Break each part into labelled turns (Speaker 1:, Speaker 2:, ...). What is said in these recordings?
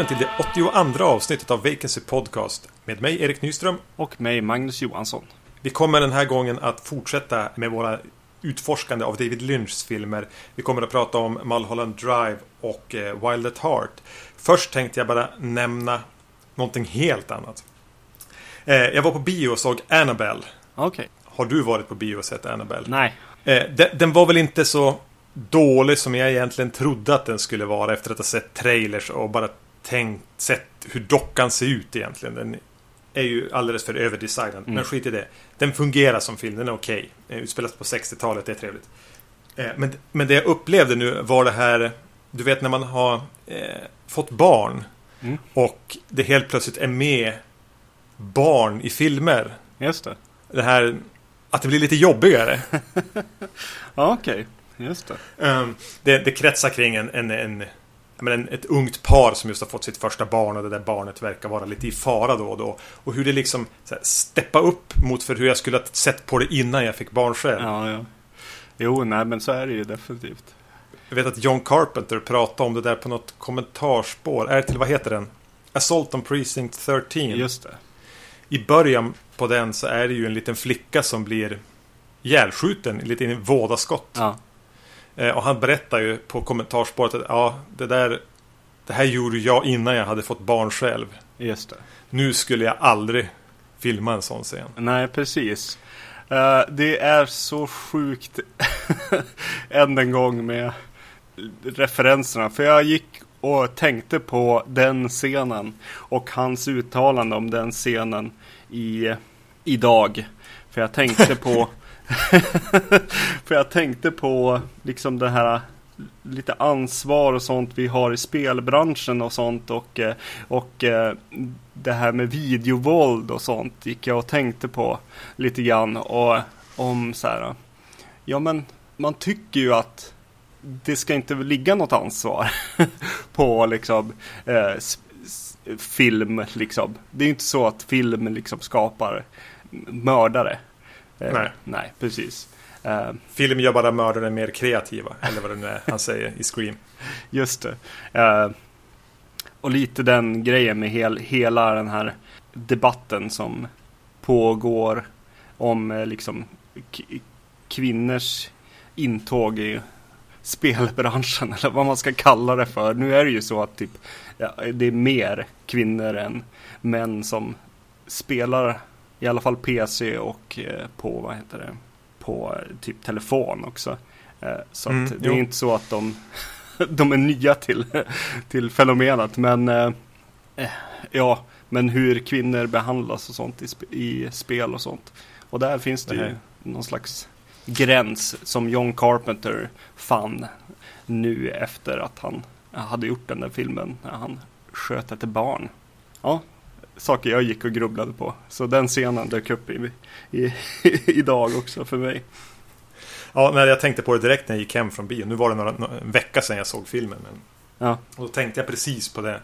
Speaker 1: Välkommen till det 82 avsnittet av Vacancy Podcast med mig Erik Nyström.
Speaker 2: Och mig Magnus Johansson.
Speaker 1: Vi kommer den här gången att fortsätta med våra utforskande av David Lynchs filmer. Vi kommer att prata om Mulholland Drive och eh, Wild at Heart. Först tänkte jag bara nämna någonting helt annat. Eh, jag var på bio och såg Annabelle.
Speaker 2: Okay.
Speaker 1: Har du varit på bio och sett Annabelle?
Speaker 2: Nej.
Speaker 1: Eh, den var väl inte så dålig som jag egentligen trodde att den skulle vara efter att ha sett trailers och bara tänkt, sett hur dockan ser ut egentligen. Den är ju alldeles för överdesignad. Mm. Men skit i det. Den fungerar som film, den är okej. Okay. Utspelas på 60-talet, det är trevligt. Eh, men, men det jag upplevde nu var det här Du vet när man har eh, fått barn mm. Och det helt plötsligt är med Barn i filmer.
Speaker 2: Just det.
Speaker 1: Det här Att det blir lite jobbigare.
Speaker 2: ja, okej. Okay. Just
Speaker 1: det. Um, det. Det kretsar kring en, en, en men ett ungt par som just har fått sitt första barn och det där barnet verkar vara lite i fara då och då. Och hur det liksom så här, steppa upp mot för hur jag skulle ha sett på det innan jag fick barn själv.
Speaker 2: Ja, ja. Jo, nej men så är det ju definitivt.
Speaker 1: Jag vet att John Carpenter pratade om det där på något kommentarspår. Är till, vad heter den? Assault on Precinct 13.
Speaker 2: Just det.
Speaker 1: I början på den så är det ju en liten flicka som blir ihjälskjuten, lite in i vådaskott.
Speaker 2: Ja.
Speaker 1: Eh, och han berättar ju på kommentarspåret att ja, det där Det här gjorde jag innan jag hade fått barn själv.
Speaker 2: Just det.
Speaker 1: Nu skulle jag aldrig filma en sån scen.
Speaker 2: Nej, precis. Uh, det är så sjukt än en gång med referenserna. För jag gick och tänkte på den scenen och hans uttalande om den scenen i, idag. För jag tänkte på För jag tänkte på liksom det här lite ansvar och sånt vi har i spelbranschen och sånt och, eh, och eh, det här med videovåld och sånt gick jag och tänkte på lite grann och om så här. Ja men man tycker ju att det ska inte ligga något ansvar på liksom eh, film liksom. Det är inte så att film liksom skapar mördare.
Speaker 1: Eh, nej.
Speaker 2: Nej, precis.
Speaker 1: Uh, Film gör bara mördaren mer kreativa, eller vad det nu är han säger i Scream.
Speaker 2: Just det. Uh, och lite den grejen med hel, hela den här debatten som pågår om liksom kvinnors intåg i spelbranschen eller vad man ska kalla det för. Nu är det ju så att typ, ja, det är mer kvinnor än män som spelar i alla fall PC och eh, på, vad heter det, på eh, typ telefon också. Eh, så mm, det är inte så att de, de är nya till, till fenomenet. Men ja, men hur kvinnor behandlas och sånt i, sp i spel och sånt. Och där finns det, det ju någon slags gräns som John Carpenter fann nu efter att han hade gjort den där filmen när han sköt ett barn. Ja, saker jag gick och grubblade på. Så den scenen dök upp i, i, idag också för mig.
Speaker 1: Ja, när jag tänkte på det direkt när jag gick hem från bio. Nu var det några, en vecka sedan jag såg filmen. Men...
Speaker 2: Ja.
Speaker 1: Och då tänkte jag precis på det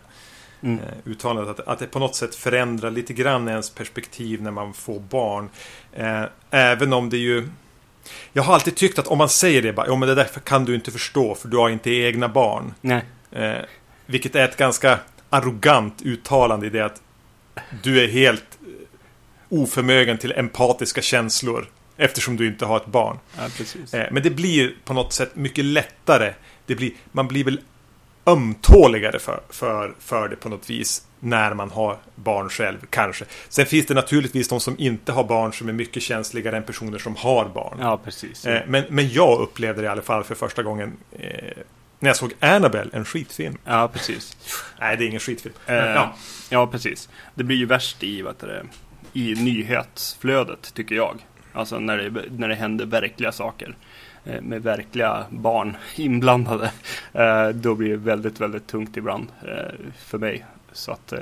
Speaker 1: mm. eh, uttalandet. Att, att det på något sätt förändrar lite grann ens perspektiv när man får barn. Eh, även om det ju... Jag har alltid tyckt att om man säger det bara, ja men det där kan du inte förstå för du har inte egna barn.
Speaker 2: Nej.
Speaker 1: Eh, vilket är ett ganska arrogant uttalande i det att du är helt oförmögen till empatiska känslor. Eftersom du inte har ett barn.
Speaker 2: Ja,
Speaker 1: eh, men det blir på något sätt mycket lättare. Det blir, man blir väl ömtåligare för, för, för det på något vis. När man har barn själv, kanske. Sen finns det naturligtvis de som inte har barn som är mycket känsligare än personer som har barn.
Speaker 2: Ja, precis. Ja.
Speaker 1: Eh, men, men jag upplevde det i alla fall för första gången eh, när jag såg Annabelle, en skitfilm.
Speaker 2: Ja, precis.
Speaker 1: Nej, det är ingen skitfilm.
Speaker 2: Eh, ja. ja, precis. Det blir ju värst i, vad det, i nyhetsflödet, tycker jag. Alltså när det, när det händer verkliga saker. Eh, med verkliga barn inblandade. Eh, då blir det väldigt, väldigt tungt ibland eh, för mig. Så att eh,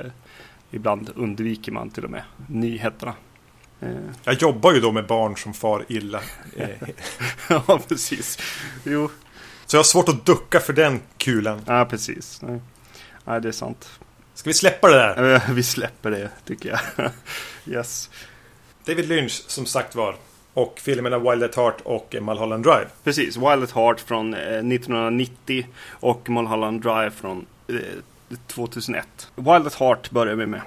Speaker 2: ibland undviker man till och med nyheterna.
Speaker 1: Eh. Jag jobbar ju då med barn som far illa.
Speaker 2: ja, precis. Jo,
Speaker 1: så jag har svårt att ducka för den kulan.
Speaker 2: Ja, precis. Nej, Nej det är sant.
Speaker 1: Ska vi släppa det där?
Speaker 2: Vi släpper det, tycker jag. yes.
Speaker 1: David Lynch, som sagt var. Och filmerna Wild at Heart och Mulholland Drive.
Speaker 2: Precis, Wild at Heart från 1990 eh, och Mulholland Drive från 2001. Wild at Heart börjar vi med.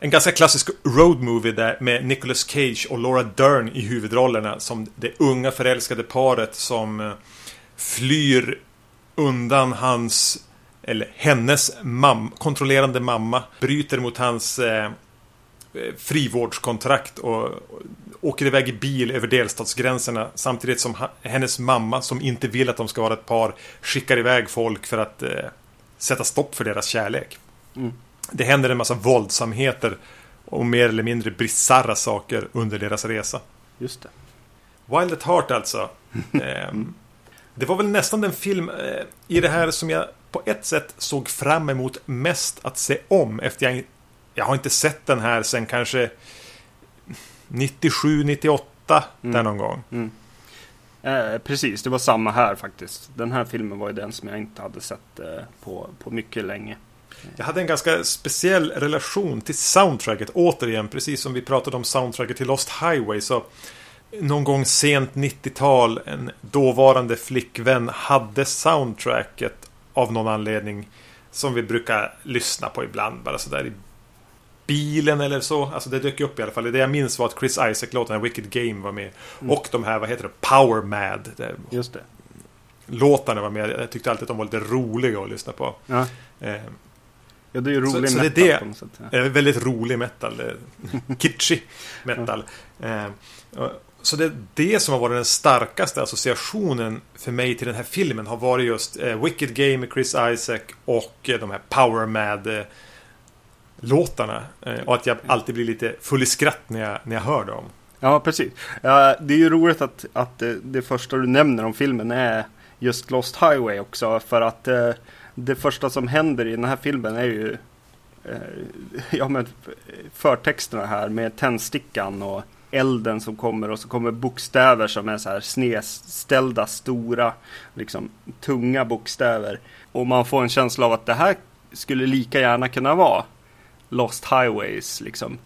Speaker 1: En ganska klassisk road movie där med Nicolas Cage och Laura Dern i huvudrollerna som det unga förälskade paret som eh, flyr undan hans eller hennes mam kontrollerande mamma bryter mot hans eh, frivårdskontrakt och, åker iväg i bil över delstatsgränserna samtidigt som hennes mamma som inte vill att de ska vara ett par skickar iväg folk för att eh, sätta stopp för deras kärlek.
Speaker 2: Mm.
Speaker 1: Det händer en massa våldsamheter och mer eller mindre bisarra saker under deras resa.
Speaker 2: Just det.
Speaker 1: Wild at Heart alltså. eh, det var väl nästan den film eh, i det här som jag på ett sätt såg fram emot mest att se om efter jag jag har inte sett den här sen kanske 97, 98
Speaker 2: Mm.
Speaker 1: där någon gång.
Speaker 2: Mm. Eh, precis, det var samma här faktiskt. Den här filmen var ju den som jag inte hade sett eh, på, på mycket länge.
Speaker 1: Jag hade en ganska speciell relation till soundtracket återigen, precis som vi pratade om soundtracket till Lost Highway. Så någon gång sent 90-tal, en dåvarande flickvän hade soundtracket av någon anledning som vi brukar lyssna på ibland, bara sådär i bilen eller så. Alltså det dök upp i alla fall. Det jag minns var att Chris Isaac-låten Wicked Game var med.
Speaker 2: Mm.
Speaker 1: Och de här, vad heter det, Power Mad.
Speaker 2: Just det.
Speaker 1: låtarna var med. Jag tyckte alltid att de var lite roliga att lyssna på.
Speaker 2: Ja,
Speaker 1: Eh,
Speaker 2: ja det är ju
Speaker 1: Så-
Speaker 2: rolig
Speaker 1: så det är
Speaker 2: metal
Speaker 1: det.
Speaker 2: sätt. Ja.
Speaker 1: Eh, väldigt rolig metal. Kitschig metal. Eh, och- så det är det som har varit den starkaste associationen för mig till den här filmen har varit just eh, Wicked Game med Chris Isaac och eh, de här Power Mad eh, låtarna. Eh, och att jag alltid blir lite full i skratt när jag, när jag hör dem.
Speaker 2: Ja, precis. Det är ju roligt att, att det, det första du nämner om filmen är just Lost Highway också. För att eh, det första som händer i den här filmen är ju eh, ja, men förtexterna här med tändstickan och elden som kommer och så kommer bokstäver som är så här snedställda, stora, liksom tunga bokstäver. Och man får en känsla av att det här skulle lika gärna kunna vara Lost Highways liksom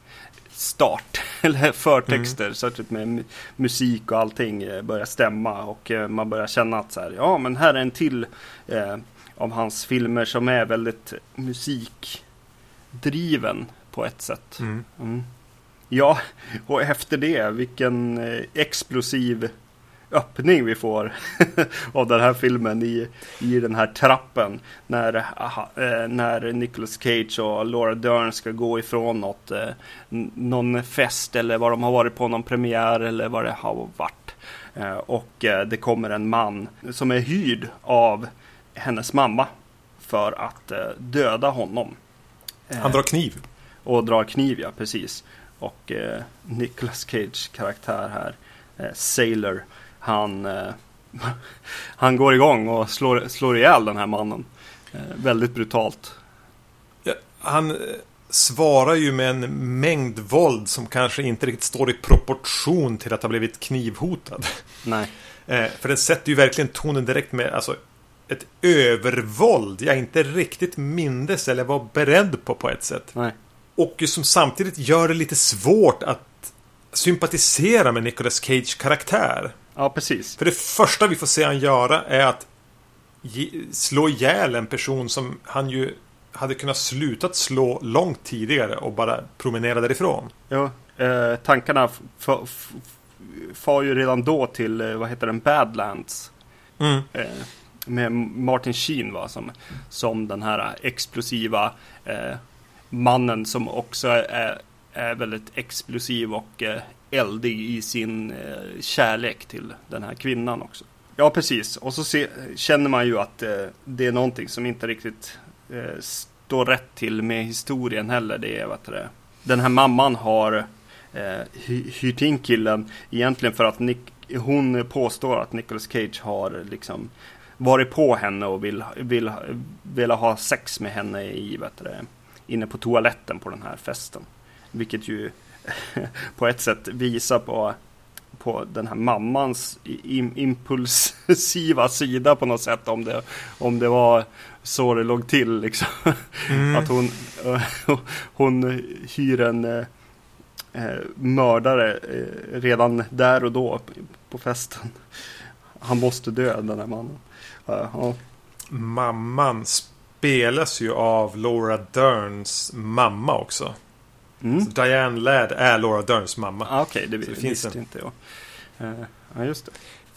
Speaker 2: start eller förtexter så att med mu- musik och allting eh, börjar stämma och eh, man börjar känna att så här, ja men här är en till eh, av hans filmer som är väldigt musikdriven på ett sätt. Mm. Ja, och efter det, vilken eh, explosiv öppning vi får av den här filmen i, i den här trappen. När, aha, eh, när Nicolas Cage och Laura Dern ska gå ifrån något, eh, någon fest eller vad de har varit på, någon premiär eller vad det har varit. Och det kommer en man som är hyrd av hennes mamma för att döda honom.
Speaker 1: Han drar kniv.
Speaker 2: och drar kniv, ja precis. Och eh, Nicolas Cage karaktär här, eh, Sailor, han, eh, han går igång och slår, slår ihjäl den här mannen. Eh, väldigt brutalt.
Speaker 1: Ja, han eh, svarar ju med en mängd våld som kanske inte riktigt står i proportion till att ha blivit knivhotad.
Speaker 2: Nej,
Speaker 1: Eh, för den sätter ju verkligen tonen direkt med alltså, ett övervåld jag inte riktigt mindes eller var beredd på på ett sätt.
Speaker 2: nej.
Speaker 1: Och som samtidigt gör det lite svårt att sympatisera med Nicolas Cage karaktär.
Speaker 2: Ja, precis.
Speaker 1: För det första vi får se han göra är att slå ihjäl en person som han ju hade kunnat slutat slå långt tidigare och bara promenera därifrån.
Speaker 2: Ja, eh, tankarna far ju redan då till, eh, vad heter den, Badlands.
Speaker 1: Mm.
Speaker 2: eh, med Martin Sheen va, som, som den här explosiva eh, mannen som också är, är väldigt explosiv och eh, eldig i sin eh, kärlek till den här kvinnan också. Ja, precis. Och så se, känner man ju att eh, det är någonting som inte riktigt eh, står rätt till med historien heller. Det är vad det, den här mamman har eh, hyrt in killen egentligen för att Nick, hon påstår att Nicolas Cage har liksom varit på henne och vill, vill, vill ha sex med henne i, vet du, det, inne på toaletten på den här festen. Vilket ju på ett sätt visar på, på den här mammans im- impulsiva sida på något sätt. Om det, om det var så det låg till liksom.
Speaker 1: Mm.
Speaker 2: Att hon, hon hyr en eh, mördare eh, redan där och då på, festen. Han måste dö den här mannen. Ja.
Speaker 1: Mamman spelas ju av Laura Derns mamma också.
Speaker 2: Mm.
Speaker 1: Så Diane Ladd är Laura Derns mamma.
Speaker 2: Ah, Okej, det,
Speaker 1: Så det
Speaker 2: det
Speaker 1: finns
Speaker 2: visste
Speaker 1: en-
Speaker 2: inte jag. Eh, Ja, just det.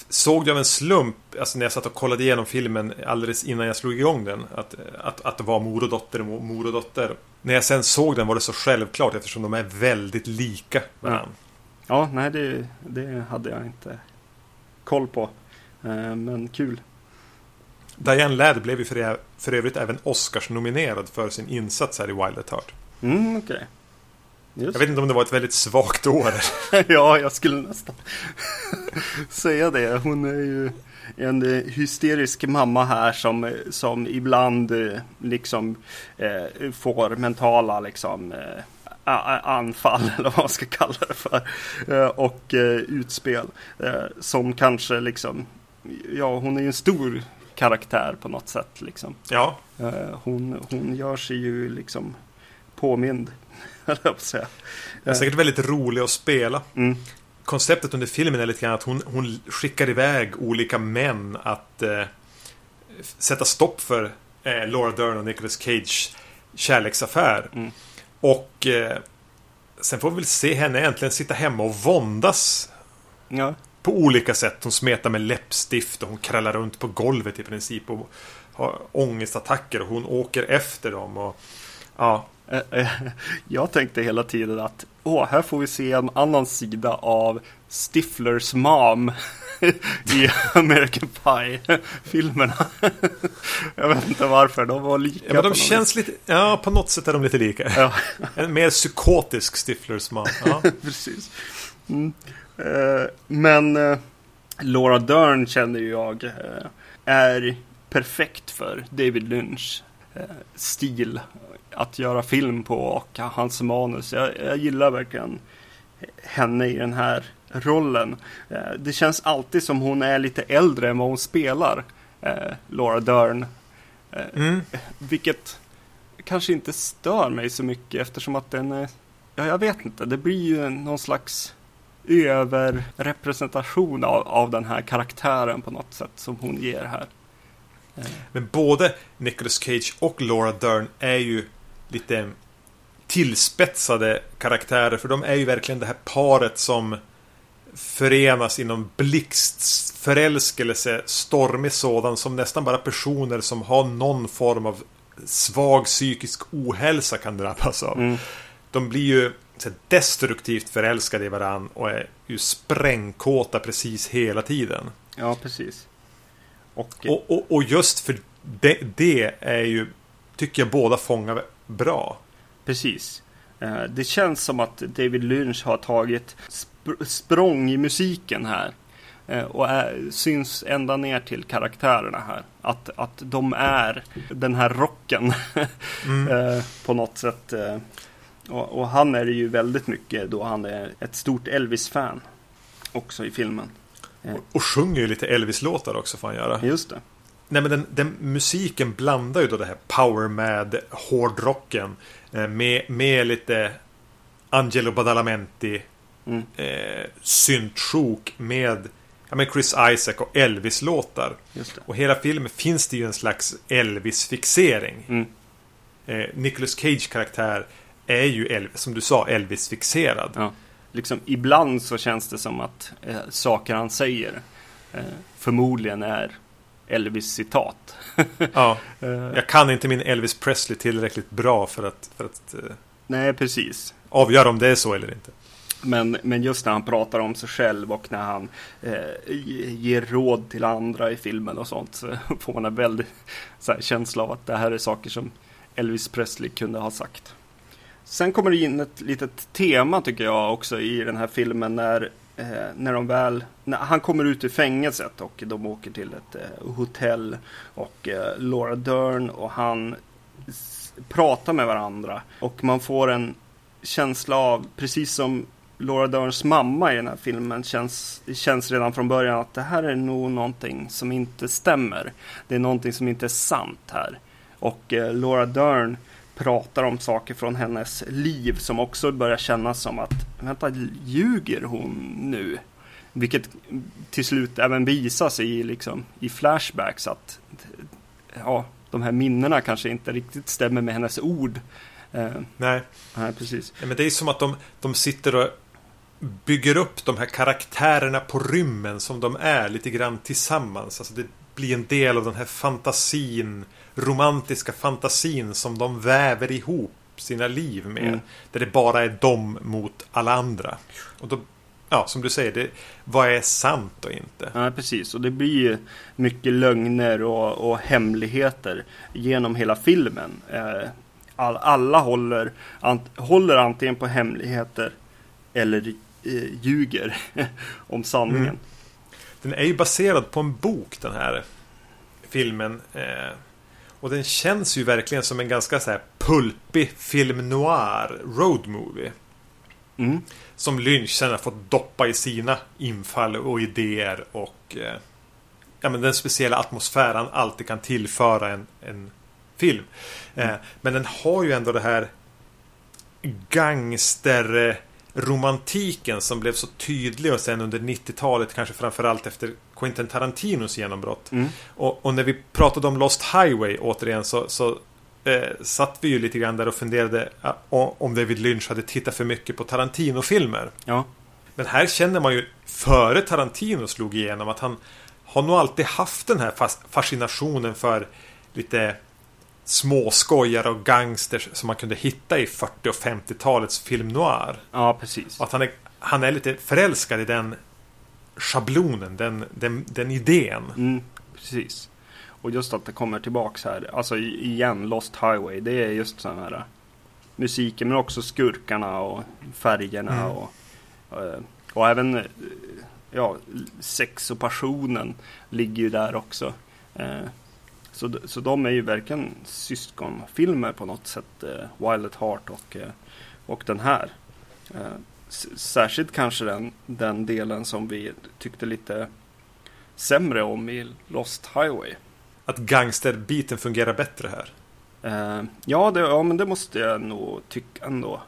Speaker 1: Såg du av en slump, alltså när jag satt och kollade igenom filmen alldeles innan jag slog igång den, att, att, att det var mor och dotter och mor och dotter. När jag sen såg den var det så självklart eftersom de är väldigt lika varandra.
Speaker 2: Ja, nej, det, det hade jag inte koll på. Eh, Men kul.
Speaker 1: Diane Ladd blev ju för, för övrigt även Oscars-nominerad för sin insats här i Wild at Heart.
Speaker 2: Mm, okej. Just.
Speaker 1: Jag vet inte om det var ett väldigt svagt år.
Speaker 2: ja, jag skulle nästan säga det. Hon är ju en eh, hysterisk mamma här som, som ibland eh, liksom eh, får mentala liksom eh, anfall eller vad man ska kalla det för. Eh, och eh, utspel. Som kanske liksom, ja hon är ju en stor karaktär på något sätt liksom.
Speaker 1: Ja,
Speaker 2: Eh, hon, hon gör sig ju liksom påmind, jag säga.
Speaker 1: är säkert väldigt rolig att spela.
Speaker 2: Mm.
Speaker 1: Konceptet under filmen är lite grann att hon, hon skickar iväg olika män att eh, sätta stopp för eh, Laura Dern och Nicolas Cage kärleksaffär.
Speaker 2: Mm.
Speaker 1: Och eh, sen får vi väl se henne äntligen sitta hemma och våndas
Speaker 2: Ja,
Speaker 1: på olika sätt. Hon smetar med läppstift och hon krallar runt på golvet i princip och har ångestattacker och hon åker efter dem. Och, ja,
Speaker 2: Eh, eh, Jag tänkte hela tiden att åh, här får vi se en annan sida av Stiflers mom i American Pie-filmerna. Jag vet inte varför, de var lika.
Speaker 1: ja men de känns lite... Ja, på något sätt är de lite lika.
Speaker 2: Ja,
Speaker 1: En mer psykotisk Stiflers man. Ja.
Speaker 2: precis. Mm. Eh, Men eh, Laura Dern känner jag eh, är perfekt för David Lynch stil att göra film på och hans manus. Jag, jag gillar verkligen henne i den här rollen. Det känns alltid som hon är lite äldre än vad hon spelar, Laura Dern.
Speaker 1: Mm.
Speaker 2: Vilket kanske inte stör mig så mycket eftersom att den är, ja jag vet inte, det blir ju någon slags överrepresentation av, av den här karaktären på något sätt som hon ger här. Eh,
Speaker 1: Men både Nicolas Cage och Laura Dern är ju lite tillspetsade karaktärer. För de är ju verkligen det här paret som förenas inom blixtförälskelse, stormig sådan, som nästan bara personer som har någon form av svag psykisk ohälsa kan drabbas av.
Speaker 2: Mm.
Speaker 1: De blir ju destruktivt förälskade i varandra och är ju sprängkåta precis hela tiden.
Speaker 2: Ja, precis. Och,
Speaker 1: Och, och, och just för det, det är ju, tycker jag båda fångar bra.
Speaker 2: Precis. Eh, Det känns som att David Lynch har tagit sp- språng i musiken här. Eh, Och är, syns ända ner till karaktärerna här. Att, att de är den här rocken
Speaker 1: Mm.
Speaker 2: eh, på något sätt. Eh. Och, och han är det ju väldigt mycket då han är ett stort Elvis-fan. Också i filmen.
Speaker 1: Och, och sjunger ju lite Elvis-låtar också får han göra.
Speaker 2: Just det.
Speaker 1: Nej men den, den musiken blandar ju då det här power med hårdrocken. eh, Med, med lite Angelo Badalamenti
Speaker 2: Mm.
Speaker 1: eh, syntsjok med ja, men Chris Isaac och Elvis-låtar. Och hela filmen finns det ju en slags Elvis-fixering.
Speaker 2: Mm.
Speaker 1: Eh, Nicolas Cage karaktär är ju, Elvis, som du sa, Elvis-fixerad.
Speaker 2: Ja. Liksom, ibland så känns det som att eh, saker han säger eh, förmodligen är Elvis-citat.
Speaker 1: Ja,
Speaker 2: Eh,
Speaker 1: jag kan inte min Elvis Presley tillräckligt bra för att, för att eh,
Speaker 2: Nej, precis.
Speaker 1: avgöra om det är så eller inte.
Speaker 2: Men, men just när han pratar om sig själv och när han eh, ge- ger råd till andra i filmen och sånt så får man en väldig så här, känsla av att det här är saker som Elvis Presley kunde ha sagt. Sen kommer det in ett litet tema tycker jag också i den här filmen när, eh, när de väl, när han kommer ut ur fängelset och de åker till ett eh, hotell och eh, Laura Dern och han pratar med varandra och man får en känsla av, precis som Laura Derns mamma i den här filmen känns, det känns redan från början att det här är nog någonting som inte stämmer. Det är någonting som inte är sant här. Och eh, Laura Dern pratar om saker från hennes liv som också börjar kännas som att vänta, ljuger hon nu? Vilket till slut även visar sig i, liksom, i flashbacks att ja, de här minnena kanske inte riktigt stämmer med hennes ord. Eh,
Speaker 1: Nej.
Speaker 2: nej, precis.
Speaker 1: Ja, men det är som att de, de sitter och bygger upp de här karaktärerna på rymmen som de är lite grann tillsammans. Alltså det blir en del av den här fantasin, romantiska fantasin som de väver ihop sina liv med.
Speaker 2: Mm.
Speaker 1: Där det bara är de mot alla andra. Och då, ja, som du säger, det, vad är sant och inte?
Speaker 2: Ja, precis. Och det blir ju mycket lögner och, och hemligheter genom hela filmen. Eh, all, alla håller, ant, håller antingen på hemligheter eller eh, ljuger om sanningen.
Speaker 1: Mm. Den är ju baserad på en bok den här filmen. Eh, och den känns ju verkligen som en ganska så här pulpig film noir road movie.
Speaker 2: Mm.
Speaker 1: Som Lynch sen har fått doppa i sina infall och idéer och eh, ja, men den speciella atmosfär han alltid kan tillföra en, en film. Eh, men den har ju ändå det här gangsterromantiken som blev så tydlig och sen under 90-talet kanske framförallt efter Quentin Tarantinos genombrott.
Speaker 2: Mm.
Speaker 1: Och, och när vi pratade om Lost Highway återigen så, så eh, satt vi ju lite grann där och funderade eh, om David Lynch hade tittat för mycket på Tarantino-filmer.
Speaker 2: Ja.
Speaker 1: Men här känner man ju före Tarantino slog igenom att han har nog alltid haft den här fas- fascinationen för lite småskojare och gangsters som man kunde hitta i 40 och 50-talets film noir.
Speaker 2: ja, precis.
Speaker 1: Och att han är, han är lite förälskad i den schablonen, den, den, den idén.
Speaker 2: Mm, precis. Och just att det kommer tillbaks här. Alltså igen, Lost Highway. Det är just sån här äh, musiken men också skurkarna och färgerna
Speaker 1: Mm.
Speaker 2: och, eh, och även eh, ja, sex och passionen ligger ju där också. Eh, Så, så de är ju verkligen syskonfilmer på något sätt. eh, Wild at Heart och, eh, och den här. Eh, Särskilt kanske den, den delen som vi tyckte lite sämre om i Lost Highway.
Speaker 1: Att gangsterbiten fungerar bättre här.
Speaker 2: Eh, ja, det, ja, men det måste jag nog tycka ändå.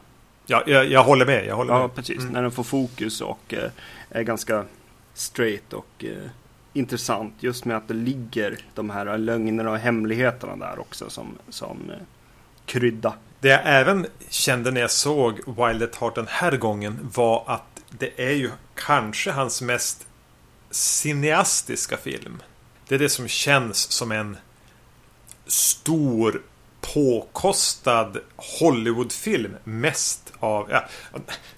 Speaker 1: Ja, jag, jag håller med. Jag håller
Speaker 2: Ja,
Speaker 1: med.
Speaker 2: precis.
Speaker 1: Mm.
Speaker 2: När den får fokus och eh, är ganska straight och eh, intressant. Just med att det ligger de här lögnerna och hemligheterna där också som, som eh, krydda.
Speaker 1: Det jag även kände när jag såg Wild at Heart den här gången var att det är ju kanske hans mest cineastiska film. Det är det som känns som en stor påkostad Hollywoodfilm. Mest av... Ja,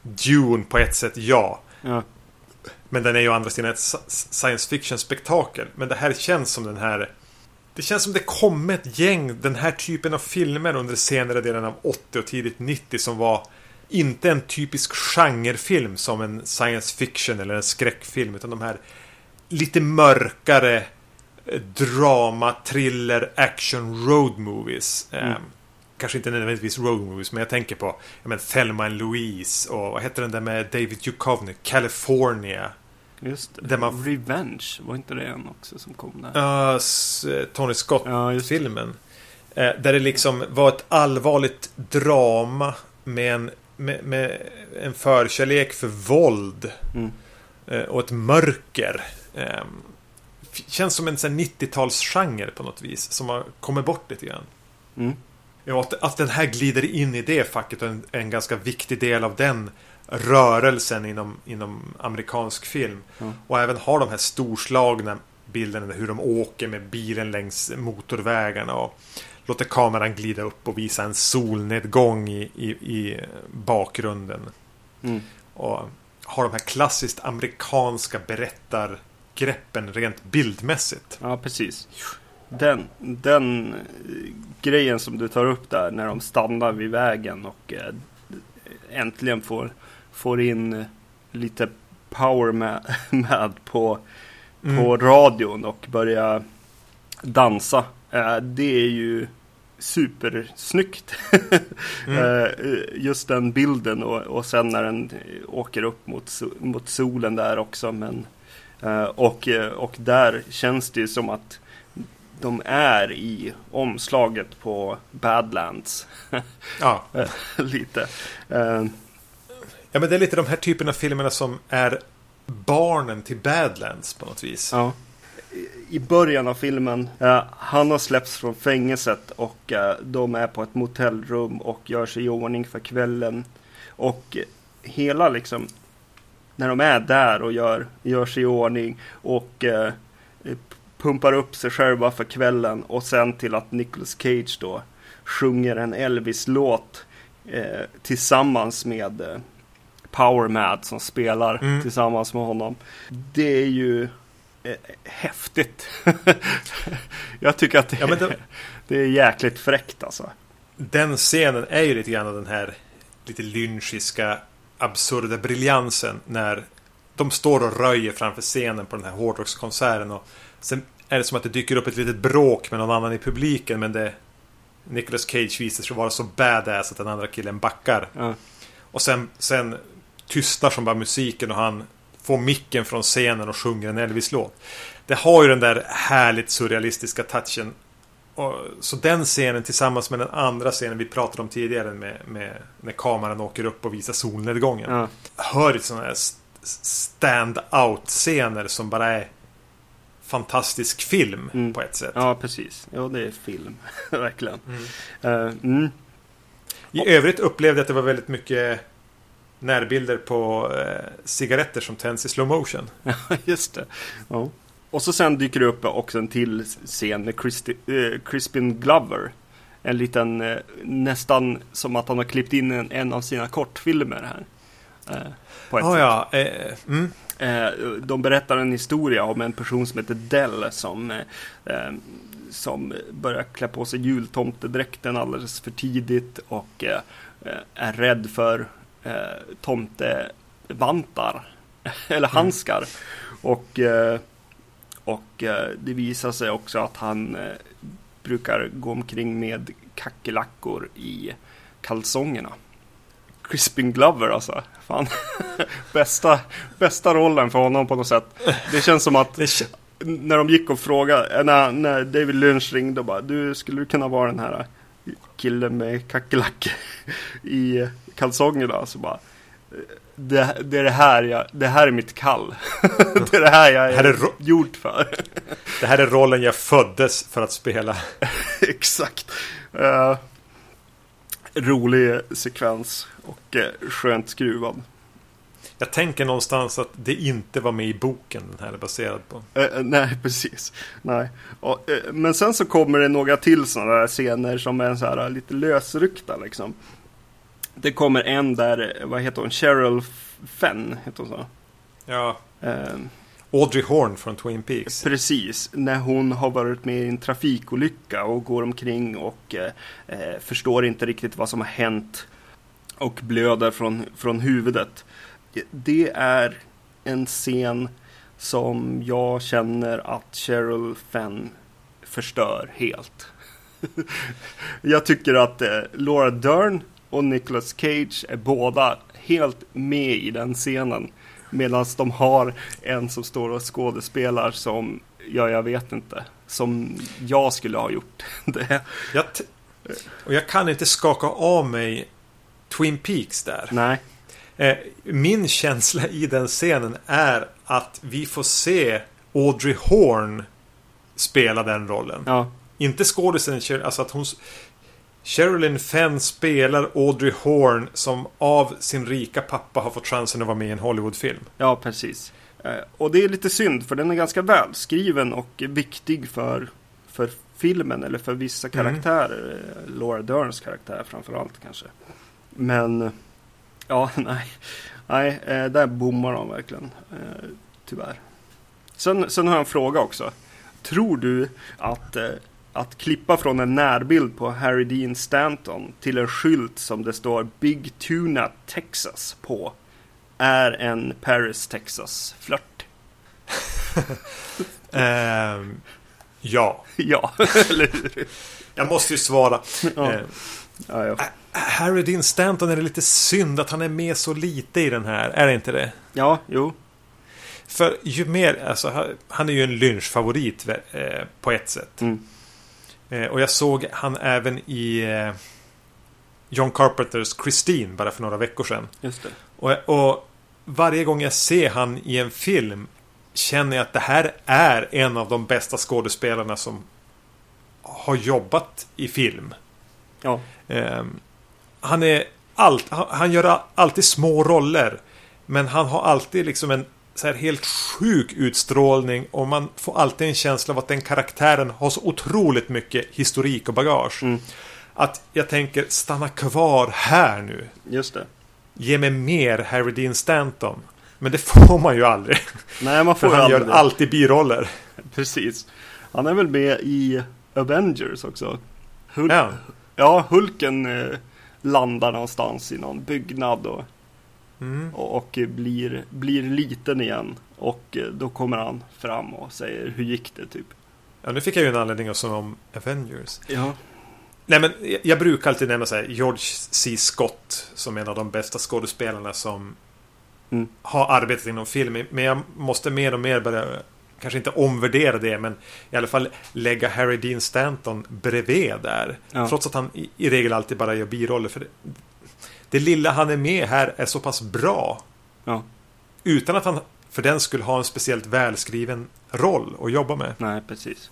Speaker 1: Dune på ett sätt, ja.
Speaker 2: Ja,
Speaker 1: Men den är ju å andra sidan ett sci- science fiction-spektakel. Men det här känns som den här... Det känns som det kom ett gäng den här typen av filmer under senare delen av 80 och tidigt 90 som var inte en typisk genrefilm som en science fiction eller en skräckfilm utan de här lite mörkare eh, drama, thriller, action, road movies.
Speaker 2: Mm.
Speaker 1: Kanske inte nödvändigtvis road movies men jag tänker på jag men, Thelma and Louise och vad heter den där med David Duchovny? California.
Speaker 2: just det.
Speaker 1: Där man-
Speaker 2: Revenge, var inte det en också som kom där?
Speaker 1: Uh, Tony
Speaker 2: Ja, just det.
Speaker 1: Scott-filmen. Eh, där det liksom var ett allvarligt drama med en, med, med en förkärlek för våld
Speaker 2: Mm.
Speaker 1: eh, och ett mörker. Eh, f- känns som en sån här 90-talsgenre på något vis som har kommit bort lite grann.
Speaker 2: Mm.
Speaker 1: Ja, att, att den här glider in i det facket och en, en ganska viktig del av den rörelsen inom, inom amerikansk film.
Speaker 2: Ja.
Speaker 1: Och även har de här storslagna bilderna hur de åker med bilen längs motorvägarna och låter kameran glida upp och visa en solnedgång i, i, i bakgrunden.
Speaker 2: Mm.
Speaker 1: Och har de här klassiskt amerikanska berättargreppen rent bildmässigt.
Speaker 2: Ja, precis. Den, den eh, grejen som du tar upp där när de stannar vid vägen och eh, äntligen får, får in eh, lite power med, med på,
Speaker 1: Mm.
Speaker 2: på radion och börjar dansa. Det är ju supersnyggt.
Speaker 1: Mm.
Speaker 2: Just den bilden och, och sen när den åker upp mot, mot solen där också. Men, och, och där känns det ju som att de är i omslaget på Badlands.
Speaker 1: Ja.
Speaker 2: Lite. Eh,
Speaker 1: ja, men det är lite de här typerna av filmerna som är barnen till Badlands på något vis.
Speaker 2: ja. i början av filmen. Eh, han har släppts från fängelset och eh, de är på ett motellrum och gör sig i ordning för kvällen. Och hela liksom när de är där och gör, gör sig i ordning och eh, pumpar upp sig själva för kvällen och sen till att Nicolas Cage då sjunger en Elvis-låt eh, tillsammans med eh, Power Mad som spelar mm. tillsammans med honom. Det är ju eh, häftigt. Jag tycker att det, ja, det, det, är jäkligt fräckt alltså.
Speaker 1: Den scenen är ju lite grann den här lite lynchiska absurda briljansen när de står och röjer framför scenen på den här hårdrockskonserten och sen är det som att det dyker upp ett litet bråk med någon annan i publiken men det Nicolas Cage visar sig vara så badass att den andra killen backar.
Speaker 2: Ja.
Speaker 1: Och sen, sen tystar som bara musiken och han får micken från scenen och sjunger en Elvis-låt. Det har ju den där härligt surrealistiska touchen. Och, så den scenen tillsammans med den andra scenen vi pratade om tidigare med, med när kameran åker upp och visar solnedgången.
Speaker 2: Ja.
Speaker 1: Hör till sådana här stand-out-scener som bara är fantastisk film mm. på ett sätt.
Speaker 2: Ja, precis. Ja, det är film. Verkligen. Mm. Uh, mm.
Speaker 1: I övrigt upplevde jag att det var väldigt mycket närbilder på eh, cigaretter som tänds i slow motion.
Speaker 2: Ja, just det. Ja. Och så sen dyker det upp också en till scen med Christi, eh, Crispin Glover. En liten, eh, nästan som att han har klippt in en, en av sina kortfilmer här.
Speaker 1: Eh, på ett oh, sätt. ja. Eh, mm.
Speaker 2: Eh, de berättar en historia om en person som heter Dell som, som börjar klä på sig jultomtedräkten alldeles för tidigt och är rädd för tomtevantar eller handskar. Mm. Och, och det visar sig också att han brukar gå omkring med kackerlackor i kalsongerna. Crispin Glover alltså. Fan. bästa, bästa rollen för honom på något sätt. Det känns som att när de gick och frågade, eh, när, när David Lynch ringde och bara du skulle du kunna vara den här killen med kackerlackor i kalsongerna? Så bara det, det, är det här jag, det här är mitt kall. det är det här jag är, det är gjort för.
Speaker 1: det här är rollen jag föddes för att spela.
Speaker 2: Exakt. Uh, rolig sekvens och eh, skönt skruvad.
Speaker 1: Jag tänker någonstans att det inte var med i boken den här är baserad på.
Speaker 2: Eh, eh nej, precis. Nej. Och, eh, men sen så kommer det några till sådana där scener som är så här lite lösryckta liksom. Det kommer en där, vad heter hon, Cheryl Fenn, heter hon så?
Speaker 1: Ja. Audrey Horn från Twin Peaks.
Speaker 2: Precis, när hon har varit med i en trafikolycka och går omkring och eh, eh, förstår inte riktigt vad som har hänt och blöder från, från huvudet. Det är en scen som jag känner att Cheryl Fenn förstör helt. jag tycker att eh, Laura Dern och Nicolas Cage är båda helt med i den scenen. Medan de har en som står och skådespelar som, ja jag vet inte, som jag skulle ha gjort det.
Speaker 1: Jag och jag kan inte skaka av mig Twin Peaks där.
Speaker 2: Nej.
Speaker 1: Eh, min känsla i den scenen är att vi får se Audrey Horn spela den rollen.
Speaker 2: Ja.
Speaker 1: Inte skådisen, alltså att hon... Sherilyn Fenn spelar Audrey Horn som av sin rika pappa har fått chansen att vara med i en Hollywoodfilm.
Speaker 2: Ja, precis. Eh, och det är lite synd för den är ganska välskriven och viktig för, för filmen eller för vissa mm. karaktärer. Mm. Laura Derns karaktär framförallt kanske. Men ja, nej. Nej, eh, där bommar de verkligen. Tyvärr. Sen, sen har jag en fråga också. Tror du att att klippa från en närbild på Harry Dean Stanton till en skylt som det står Big Tuna Texas på är en Paris Texas flört.
Speaker 1: um, ja.
Speaker 2: ja, eller hur?
Speaker 1: Jag måste ju svara.
Speaker 2: Ja. Uh, ja, ja.
Speaker 1: Harry Dean Stanton är det lite synd att han är med så lite i den här. Är det inte det?
Speaker 2: Ja, jo.
Speaker 1: För ju mer, alltså han är ju en lynchfavorit eh, på ett sätt.
Speaker 2: Mm.
Speaker 1: Eh, och jag såg han även i eh, John Carpenters Christine bara för några veckor sedan.
Speaker 2: Just det.
Speaker 1: Och, och varje gång jag ser han i en film känner jag att det här är en av de bästa skådespelarna som har jobbat i film.
Speaker 2: Ja.
Speaker 1: Eh, han är allt, han gör alltid små roller. Men han har alltid liksom en så här helt sjuk utstrålning och man får alltid en känsla av att den karaktären har så otroligt mycket historik och bagage.
Speaker 2: Mm.
Speaker 1: Att jag tänker stanna kvar här nu.
Speaker 2: Just det.
Speaker 1: Ge mig mer Harry Dean Stanton. Men det får man ju aldrig.
Speaker 2: Nej, man
Speaker 1: För
Speaker 2: får ju
Speaker 1: han gör
Speaker 2: aldrig det.
Speaker 1: alltid biroller.
Speaker 2: Precis. Han är väl med i Avengers också. Hul-
Speaker 1: Ja.
Speaker 2: ja, Hulken eh, landar någonstans i någon byggnad och,
Speaker 1: Mm.
Speaker 2: och, blir, blir liten igen. Och eh, då kommer han fram och säger hur gick det typ.
Speaker 1: ja, nu fick jag ju en anledning som om Avengers.
Speaker 2: Ja.
Speaker 1: Nej men jag- jag brukar alltid nämna så här, George C. Scott som en av de bästa skådespelarna som
Speaker 2: Mm.
Speaker 1: har arbetat inom film. Men jag måste mer och mer börja, kanske inte omvärdera det, men i alla fall lägga Harry Dean Stanton bredvid där.
Speaker 2: Ja.
Speaker 1: Trots att han i, i regel alltid bara gör biroller. För det, det lilla han är med här är så pass bra.
Speaker 2: Ja.
Speaker 1: Utan att han för den skulle ha en speciellt välskriven roll att jobba med.
Speaker 2: Nej, precis.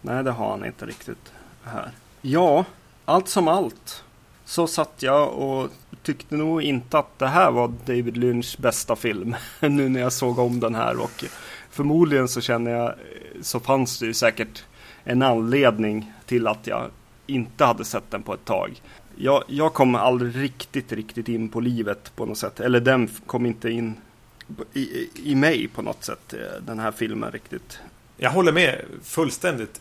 Speaker 2: Nej, det har han inte riktigt här. Ja, allt som allt. Så satt jag och tyckte nog inte att det här var David Lynchs bästa film. nu när jag såg om den här och förmodligen så känner jag så fanns det ju säkert en anledning till att jag inte hade sett den på ett tag. Jag, jag kom aldrig riktigt, riktigt in på livet på något sätt. Eller den kom inte in i, i, mig på något sätt, eh, den här filmen riktigt.
Speaker 1: Jag håller med fullständigt.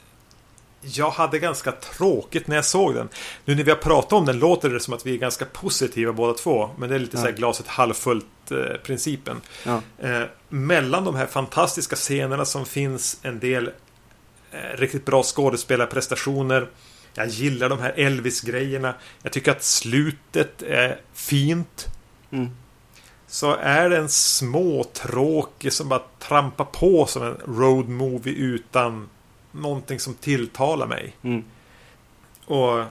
Speaker 1: Jag hade ganska tråkigt när jag såg den. Nu när vi har pratat om den låter det som att vi är ganska positiva båda två. Men det är lite
Speaker 2: Ja.
Speaker 1: så här glaset halvfullt eh, principen.
Speaker 2: Ja.
Speaker 1: Eh, mellan de här fantastiska scenerna som finns en del eh, riktigt bra skådespelarprestationer. Jag gillar de här Elvis-grejerna. Jag tycker att slutet är fint.
Speaker 2: Mm.
Speaker 1: Så är den småtråkig som bara trampar på som en road movie utan någonting som tilltalar mig.
Speaker 2: Mm.
Speaker 1: Och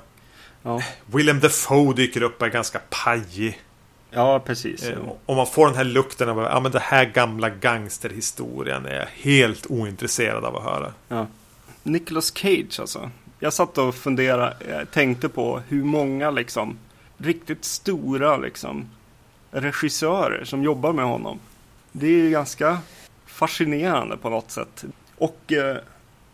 Speaker 2: Ja.
Speaker 1: Willem Dafoe dyker upp och är ganska pajig.
Speaker 2: ja, precis.
Speaker 1: Eh, och man får den här lukten av att ja, men det här gamla gangsterhistorien är jag helt ointresserad av att höra.
Speaker 2: Ja. Nicolas Cage alltså. Jag satt och funderade, eh, tänkte på hur många liksom riktigt stora liksom regissörer som jobbar med honom. Det är ju ganska fascinerande på något sätt. Och eh,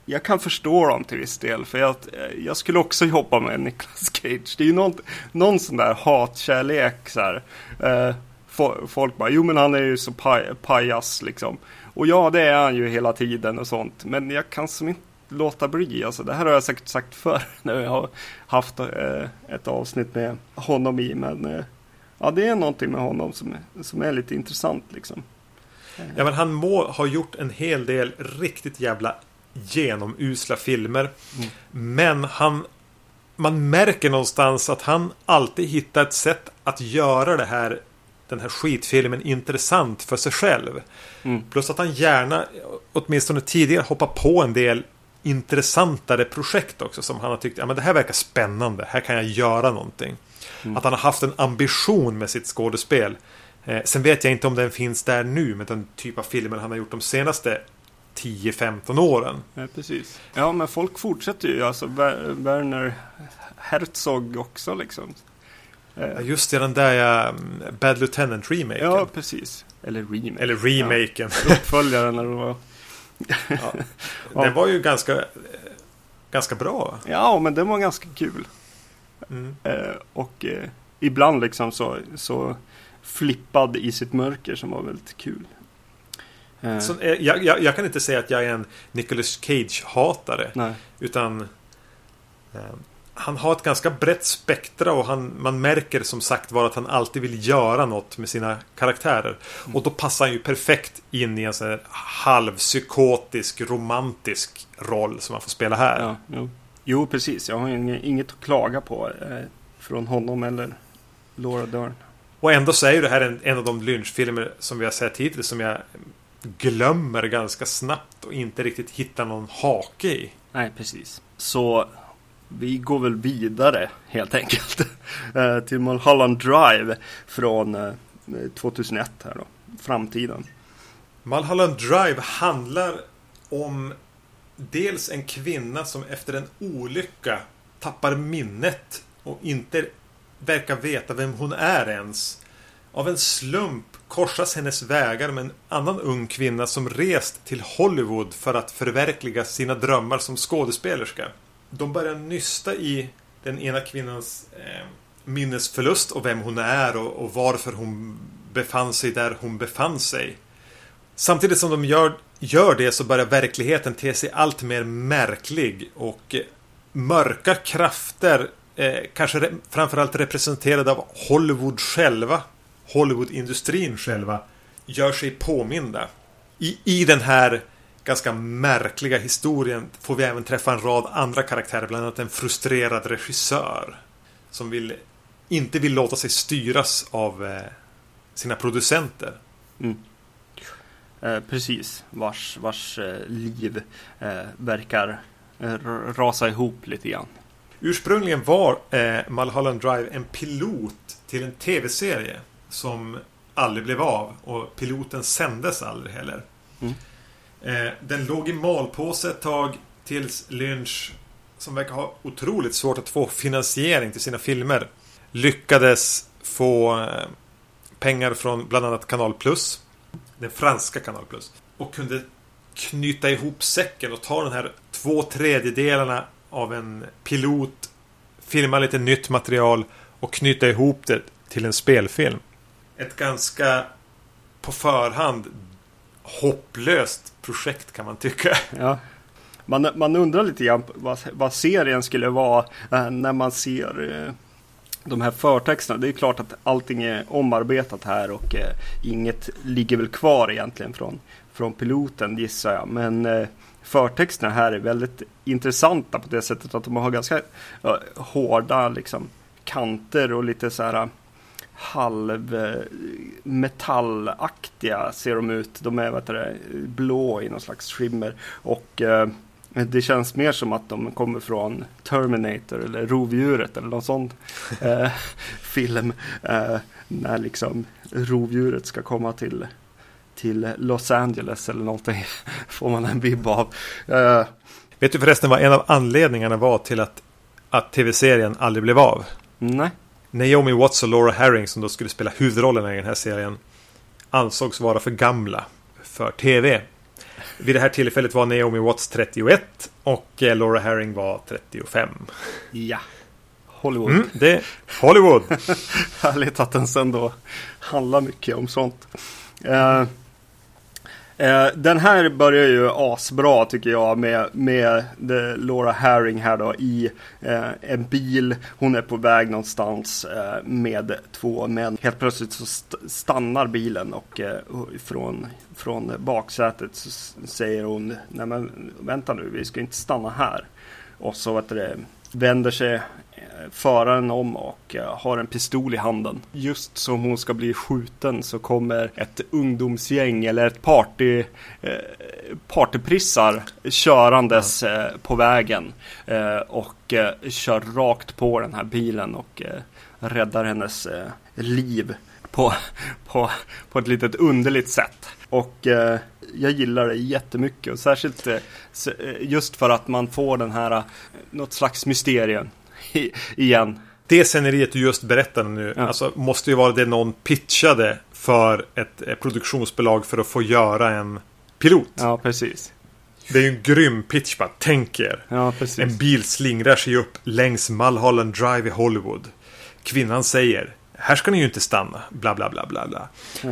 Speaker 2: jag kan förstå dem till viss del. För jag, eh, jag skulle också jobba med Nicolas Cage. Det är ju någon, någon sån där hatkärlek så här. Eh, fo- folk bara, jo men han är ju så paj, pajas liksom. Och ja, det är han ju hela tiden och sånt. Men jag kan som inte låta bli. Alltså, det här har jag säkert sagt förr när jag har haft eh, ett avsnitt med honom i. Men eh, ja, det är någonting med honom som som är lite intressant liksom.
Speaker 1: Ja, men han må ha gjort en hel del riktigt jävla genomusla filmer. Men han... Man märker någonstans att han alltid hittar ett sätt att göra det här den här skitfilmen intressant för sig själv.
Speaker 2: Mm.
Speaker 1: Plus att han gärna, åtminstone tidigare, hoppar på en del intressantare projekt också som han har tyckt, ja men det här verkar spännande, här kan jag göra någonting.
Speaker 2: Mm.
Speaker 1: Att han har haft en ambition med sitt skådespel. Eh, sen vet jag inte om den finns där nu med den typ av filmer han har gjort de senaste 10-15 åren.
Speaker 2: Ja, precis. Ja, men folk fortsätter ju. Alltså Wer- Werner Herzog också liksom. Eh,
Speaker 1: Ja, Just det, den där ja, Bad Lieutenant-remaken.
Speaker 2: Ja, precis. Eller remake.
Speaker 1: Eller remaken.
Speaker 2: Ja, uppföljaren eller vad.
Speaker 1: Ja. Den var ju ganska, ganska bra.
Speaker 2: Ja, men den var ganska kul.
Speaker 1: Mm.
Speaker 2: Eh, och eh, ibland liksom så, så flippad i sitt mörker som var väldigt kul. Eh,
Speaker 1: Så, jag, jag, jag kan inte säga att jag är en Nicolas Cage-hatare. Utan han har ett ganska brett spektra och han, man märker som sagt var att han alltid vill göra något med sina karaktärer.
Speaker 2: Mm.
Speaker 1: Och då passar han ju perfekt in i en sån här halvpsykotisk, romantisk roll som han får spela här.
Speaker 2: Ja, jo. jo, precis. Jag har inget, att klaga på eh, från honom eller Laura Dern.
Speaker 1: Och ändå så är ju det här en, en av de lynchfilmer som vi har sett hittills som jag glömmer ganska snabbt och inte riktigt hittar någon hake i.
Speaker 2: Nej, precis. Så vi går väl vidare helt enkelt eh, till Mulholland Drive från eh, 2001 här då, framtiden.
Speaker 1: Mulholland Drive handlar om dels en kvinna som efter en olycka tappar minnet och inte verkar veta vem hon är ens. Av en slump korsas hennes vägar med en annan ung kvinna som rest till Hollywood för att förverkliga sina drömmar som skådespelerska. De börjar nysta i den ena kvinnans eh, minnesförlust och vem hon är och, och varför hon befann sig där hon befann sig. Samtidigt som de gör, gör det så börjar verkligheten te sig allt mer märklig och eh, mörka krafter, eh, kanske re framförallt representerade av Hollywood själva, Hollywoodindustrin själva, gör sig påminda. I, I den här ganska märkliga historien får vi även träffa en rad andra karaktärer, bland annat en frustrerad regissör. Som vill, inte vill låta sig styras av eh, sina producenter.
Speaker 2: Mm. Eh, precis, vars, vars eh, liv eh, verkar eh, rasa ihop lite grann.
Speaker 1: Ursprungligen var eh, Mulholland Drive en pilot till en tv-serie som aldrig blev av och piloten sändes aldrig heller. Mm. Eh, den låg i malpåse ett tag tills Lynch, som verkar ha otroligt svårt att få finansiering till sina filmer, lyckades få eh, pengar från bland annat Kanal Plus. Den franska Kanal Plus. Och kunde knyta ihop säcken och ta den här två tredjedelarna av en pilot, filma lite nytt material och knyta ihop det till en spelfilm. Ett ganska på förhand hopplöst projekt kan man tycka.
Speaker 2: Ja. Man, man undrar lite grann vad, vad serien skulle vara eh, när man ser eh, de här förtexterna. Det är klart att allting är omarbetat här och eh, inget ligger väl kvar egentligen från, från piloten gissar jag. Men förtexterna här är väldigt intressanta på det sättet att de har ganska hårda liksom, kanter och lite så här halvmetallaktiga ser de ut. De är vad det, blå i någon slags skimmer. Och eh, det känns mer som att de kommer från Terminator eller Rovdjuret eller någon sån eh, film. Eh, när liksom rovdjuret ska komma till, till Los Angeles eller någonting. Får man en bibb av. Eh,
Speaker 1: Vet du förresten vad en av anledningarna var till att, att tv-serien aldrig blev av?
Speaker 2: Nej.
Speaker 1: Naomi Watts och Laura Herring som då skulle spela huvudrollerna i den här serien ansågs vara för gamla för tv. Vid det här tillfället var Naomi Watts 31 och eh, Laura Herring var 35.
Speaker 2: Ja. Hollywood.
Speaker 1: Mm, det Hollywood.
Speaker 2: Härligt att den sen då handlar mycket om sånt. Uh, Eh, den här börjar ju asbra tycker jag med, med Laura Herring här då i eh, en bil. Hon är på väg någonstans eh, med två män. Helt plötsligt så st stannar bilen och eh, från, från baksätet så säger hon Nej men vänta nu, vi ska inte stanna här. Och så vet du, vänder sig föraren om och eh, har en pistol i handen. Just som hon ska bli skjuten så kommer ett ungdomsgäng eller ett party, eh, partyprissar körandes eh, på vägen eh, och eh, kör rakt på den här bilen och eh, räddar hennes liv på, på, på ett litet underligt sätt. Och eh, jag gillar det jättemycket och särskilt eh, just för att man får den här eh, något slags mysterium igen.
Speaker 1: Det sceneriet du just berättade nu, ja. alltså, måste ju vara det någon pitchade för ett produktionsbolag för att få göra en pilot.
Speaker 2: Ja, precis.
Speaker 1: Det är ju en grym pitch bara. Tänk er.
Speaker 2: Ja, precis.
Speaker 1: En bil slingrar sig upp längs Mulholland Drive i Hollywood. Kvinnan säger här ska ni ju inte stanna. Bla bla bla bla bla.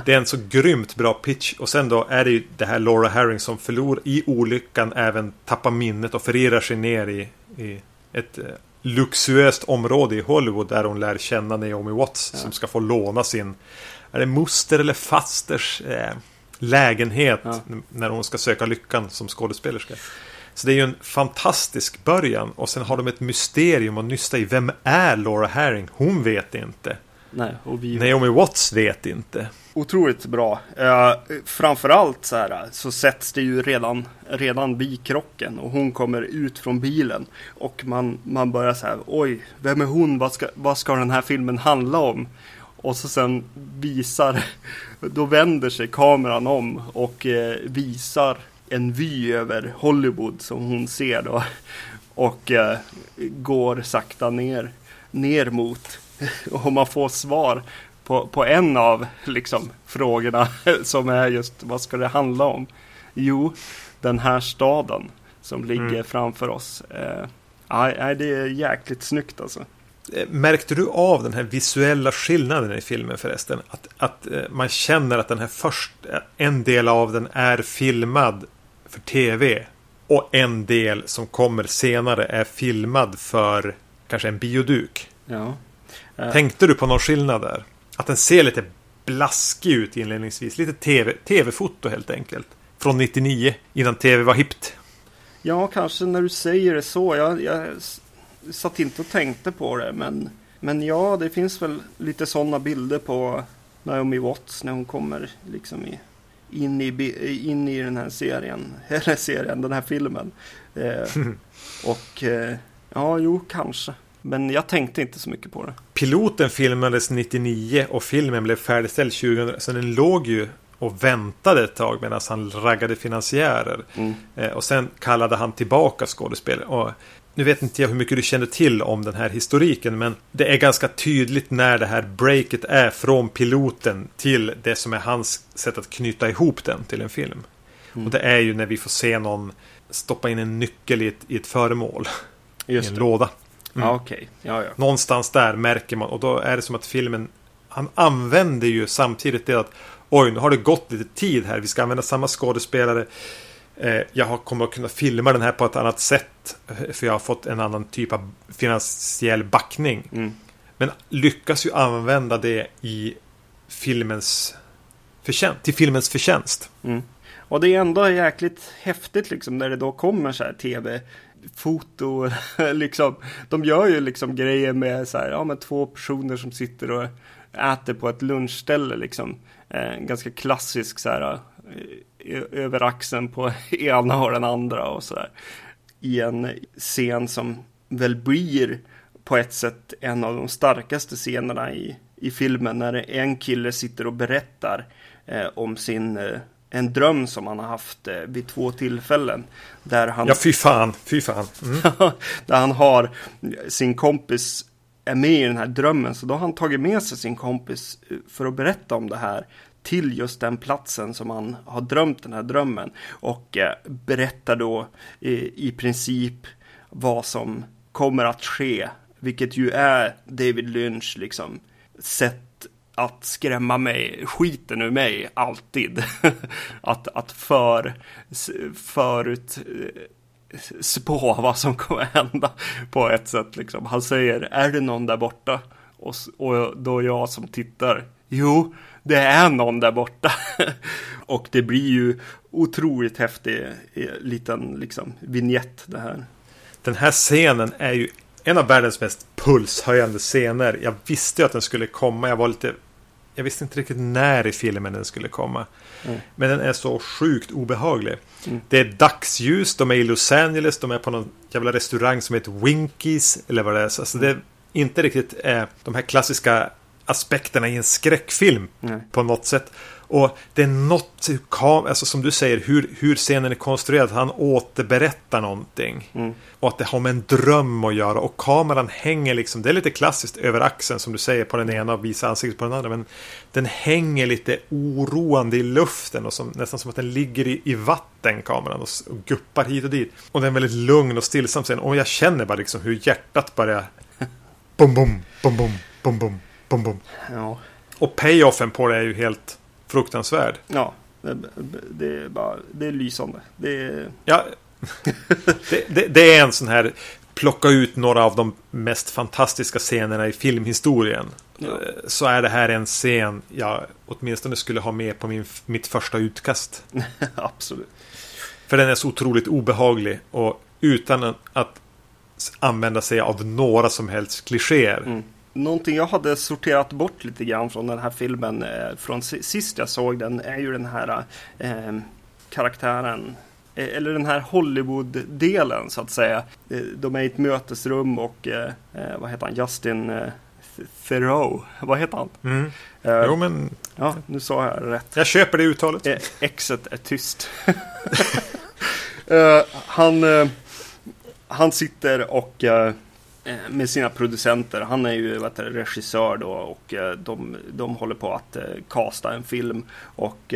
Speaker 1: Det är en så grymt bra pitch. Och sen då är det ju det här Laura Herring som förlorar i olyckan även tappar minnet och förirrar sig ner i, i ett eh, luxuöst område i Hollywood där hon lär känna Naomi Watts ja. som ska få låna sin är det moster eller fasters eh, lägenhet ja. när hon ska söka lyckan som skådespelerska. Så det är ju en fantastisk början och sen har de ett mysterium att nysta i. Vem är Laura Herring? Hon vet inte.
Speaker 2: Nej, och vi...
Speaker 1: Naomi Watts vet inte.
Speaker 2: Otroligt bra. Eh, framförallt så här så sätts det ju redan, redan vid krocken och hon kommer ut från bilen. Och man, man börjar så här, oj, vem är hon? Vad ska, vad ska den här filmen handla om? Och så sen visar, då vänder sig kameran om och eh, visar en vy över Hollywood som hon ser då. Och eh, går sakta ner, ner mot. Och man får svar på, på en av liksom, frågorna som är just vad ska det handla om? Jo, den här staden som ligger mm. framför oss. Eh, nej, det är jäkligt snyggt alltså.
Speaker 1: Eh, märkte du av den här visuella skillnaden i filmen förresten? Att, att eh, man känner att den här först, en del av den är filmad för tv och en del som kommer senare är filmad för kanske en bioduk.
Speaker 2: Ja.
Speaker 1: Tänkte du på någon skillnad där? Att den ser lite blaskig ut inledningsvis. Lite TV, tv-foto helt enkelt. Från 99 innan tv var hippt.
Speaker 2: Ja, kanske när du säger det så. Jag, jag satt inte och tänkte på det. Men, men ja, det finns väl lite sådana bilder på Naomi Watts när hon kommer liksom i, in, i, in i den här serien. Eller serien, den här filmen. Eh, och eh, ja, jo, kanske. Men jag tänkte inte så mycket på det.
Speaker 1: Piloten filmades 99 och filmen blev färdigställd 2000. Så den låg ju och väntade ett tag medan han raggade finansiärer. Mm. Eh, och sen kallade han tillbaka skådespelare. Nu vet inte jag hur mycket du känner till om den här historiken men det är ganska tydligt när det här breaket är från piloten till det som är hans sätt att knyta ihop den till en film. Mm. Och det är ju när vi får se någon stoppa in en nyckel i ett, i ett föremål. Just I en det. låda.
Speaker 2: Mm. Ja, okay. ja, ja.
Speaker 1: Någonstans där märker man och då är det som att filmen han använder ju samtidigt det att oj, nu har det gått lite tid här. Vi ska använda samma skådespelare. Eh, jag kommer att kunna filma den här på ett annat sätt. För jag har fått en annan typ av finansiell backning. Mm. Men lyckas ju använda det i filmens förtjänst, till filmens förtjänst.
Speaker 2: Mm. Och det är ändå jäkligt häftigt liksom när det då kommer så här tv foto, liksom. De gör ju liksom grejer med så här, ja men två personer som sitter och äter på ett lunchställe liksom. Eh, ganska klassisk så här, eh, över axeln på ena och den andra och så där. I en scen som väl blir på ett sätt en av de starkaste scenerna i, i filmen när en kille sitter och berättar eh, om sin eh, en dröm som han har haft eh, vid två tillfällen. Där han,
Speaker 1: ja, fy fan, fy fan. Mm.
Speaker 2: där han har sin kompis är med i den här drömmen. Så då har han tagit med sig sin kompis eh, för att berätta om det här till just den platsen som han har drömt den här drömmen. Och eh, berättar då i princip vad som kommer att ske. Vilket ju är David Lynch liksom sätt att skrämma mig, skiten ur mig, alltid. att, att för, förut eh, spå vad som kommer hända på ett sätt. Liksom. Han säger, är det någon där borta? Och, och då jag som tittar, jo, det är någon där borta. och det blir ju otroligt häftig eh, liten liksom, vignett det här.
Speaker 1: Den här scenen är ju en av världens mest pulshöjande scener. Jag visste ju att den skulle komma. Jag var lite jag visste inte riktigt när i filmen den skulle komma. Mm. Men den är så sjukt obehaglig. Mm. Det är dagsljus, de är i Los Angeles, de är på någon jävla restaurang som heter Winkies. Eller vad det är. Alltså det är inte riktigt eh, de här klassiska aspekterna i en skräckfilm mm. på något sätt. Och det är något, alltså som du säger, hur, hur scenen är konstruerad. Han återberättar någonting. Mm. Och att det har med en dröm att göra. Och kameran hänger liksom, det är lite klassiskt över axeln som du säger på den ena och visar ansiktet på den andra. Men den hänger lite oroande i luften och som, nästan som att den ligger i, i vatten kameran och, och guppar hit och dit. Och den är väldigt lugn och stillsam sen. Och jag känner bara liksom hur hjärtat börjar bom, bom, bom, bom, bom, bom, bom, bom. Ja. Och payoffen på det är ju helt fruktansvärd.
Speaker 2: Ja, det, det är bara det är lysande. Det är...
Speaker 1: Ja, det, det, är en sån här plocka ut några av de mest fantastiska scenerna i filmhistorien. Ja. Så är det här en scen jag åtminstone skulle ha med på min, mitt första utkast.
Speaker 2: Absolut.
Speaker 1: För den är så otroligt obehaglig och utan att använda sig av några som helst klichéer. Mm.
Speaker 2: Någonting jag hade sorterat bort lite grann från den här filmen eh, från sist jag såg den är ju den här eh, karaktären eh, eller den här Hollywood-delen så att säga. Eh, de är i ett mötesrum och eh, vad heter han, Justin Theroux, vad heter han?
Speaker 1: Mm.
Speaker 2: Eh,
Speaker 1: Jo, men
Speaker 2: Ja, nu sa jag rätt.
Speaker 1: jag köper det uttalet.
Speaker 2: Eh, Exet är tyst. Eh, han, eh, han sitter och eh, eh, Eh, med sina producenter. Han är ju vet, regissör då och eh, de, de håller på att kasta casta en film. Och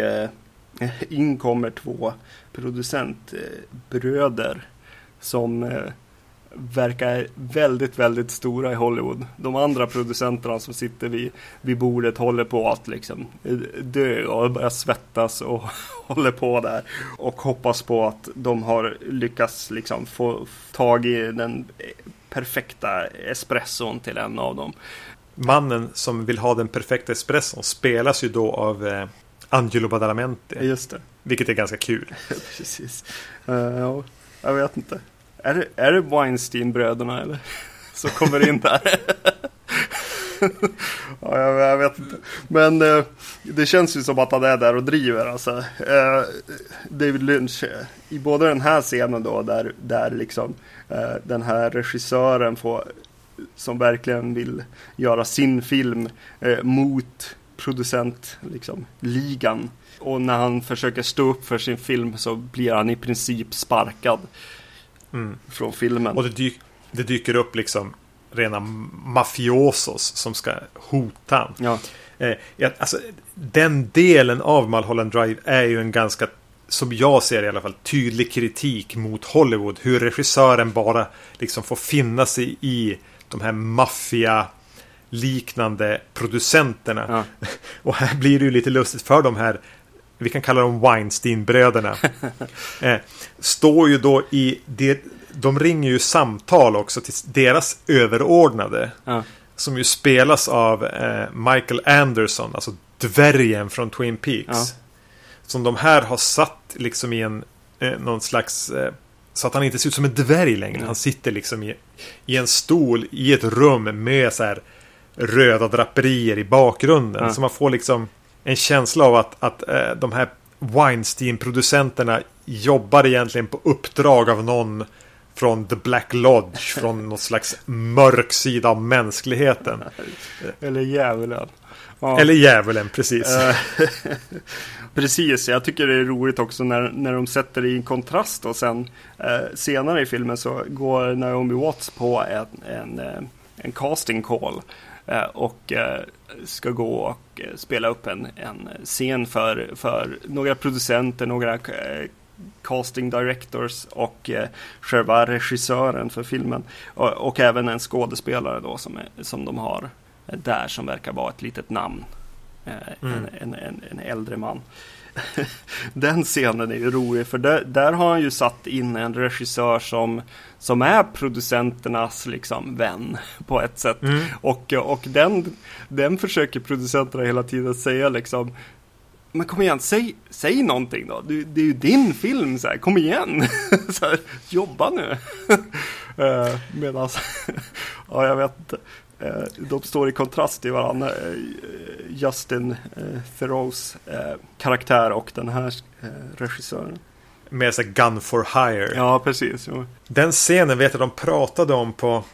Speaker 2: in kommer två producentbröder som verkar väldigt, väldigt stora i Hollywood. De andra producenterna som sitter vid, vid bordet håller på att liksom dö och börjar svettas och håller på där. Och hoppas på att de har lyckats liksom få tag i den perfekta espresson till en av dem.
Speaker 1: Mannen som vill ha den perfekta espresson spelas ju då av eh, Angelo Badalamenti.
Speaker 2: Just det.
Speaker 1: Vilket är ganska kul.
Speaker 2: Precis. Ja, jag vet inte. Är det, är det Weinstein-bröderna eller? Som kommer in där. ja, jag, jag vet inte. Men eh, det känns ju som att han är där och driver alltså. Eh, David Lynch. eh, I både den här scenen då där, där liksom eh, den här regissören får som verkligen vill göra sin film eh, mot producent liksom, ligan. Och när han försöker stå upp för sin film så blir han i princip sparkad
Speaker 1: Mm.
Speaker 2: från filmen.
Speaker 1: Och det, dyk, det dyker upp liksom rena mafiosos som ska hota han.
Speaker 2: Ja,
Speaker 1: Eh, alltså, den delen av Mulholland Drive är ju en ganska, som jag ser det i alla fall, tydlig kritik mot Hollywood. Hur regissören bara liksom får finna sig i de här maffia liknande producenterna.
Speaker 2: ja,
Speaker 1: Och här blir det ju lite lustigt för de här vi kan kalla dem Weinstein-bröderna. eh, står ju då i det, de ringer ju samtal också till deras överordnade.
Speaker 2: ja,
Speaker 1: Som ju spelas av eh, Michael Anderson, alltså dvärgen från Twin Peaks.
Speaker 2: Ja.
Speaker 1: Som de här har satt liksom i en eh, någon slags eh, så att han inte ser ut som en dvärg längre.
Speaker 2: Nej.
Speaker 1: Han sitter liksom i, i en stol i ett rum med så här röda draperier i bakgrunden.
Speaker 2: Ja.
Speaker 1: Så man får liksom en känsla av att, att eh, de här Weinstein-producenterna jobbar egentligen på uppdrag av någon från The Black Lodge, från någon slags mörk sida av mänskligheten.
Speaker 2: eller djävulen. Ja.
Speaker 1: Eller djävulen, precis.
Speaker 2: Eh, Precis, jag tycker det är roligt också när, när de sätter det i en kontrast och sen eh, senare i filmen så går Naomi Watts på en, en, eh, en casting call eh, och eh, ska gå och eh, spela upp en, en scen för, för några producenter, några casting directors och eh, själva regissören för filmen och, och även en skådespelare då som, är, som de har där som verkar vara ett litet namn. Eh,
Speaker 1: Mm.
Speaker 2: en, en, en, äldre man. Den scenen är ju rolig för där, där har han ju satt in en regissör som, som är producenternas liksom vän på ett sätt.
Speaker 1: Mm.
Speaker 2: Och, och den, den försöker producenterna hela tiden säga liksom men kom igen, säg, säg någonting då. Du, det är ju din film, så här, kom igen. så här, jobba nu. uh, Medan, ja jag vet inte. Eh, de står i kontrast till varandra. eh, Justin uh, Theroux eh, karaktär och den här eh, regissören.
Speaker 1: Med här Gun for Hire.
Speaker 2: Ja, precis. Jo.
Speaker 1: Den scenen vet jag de pratade om på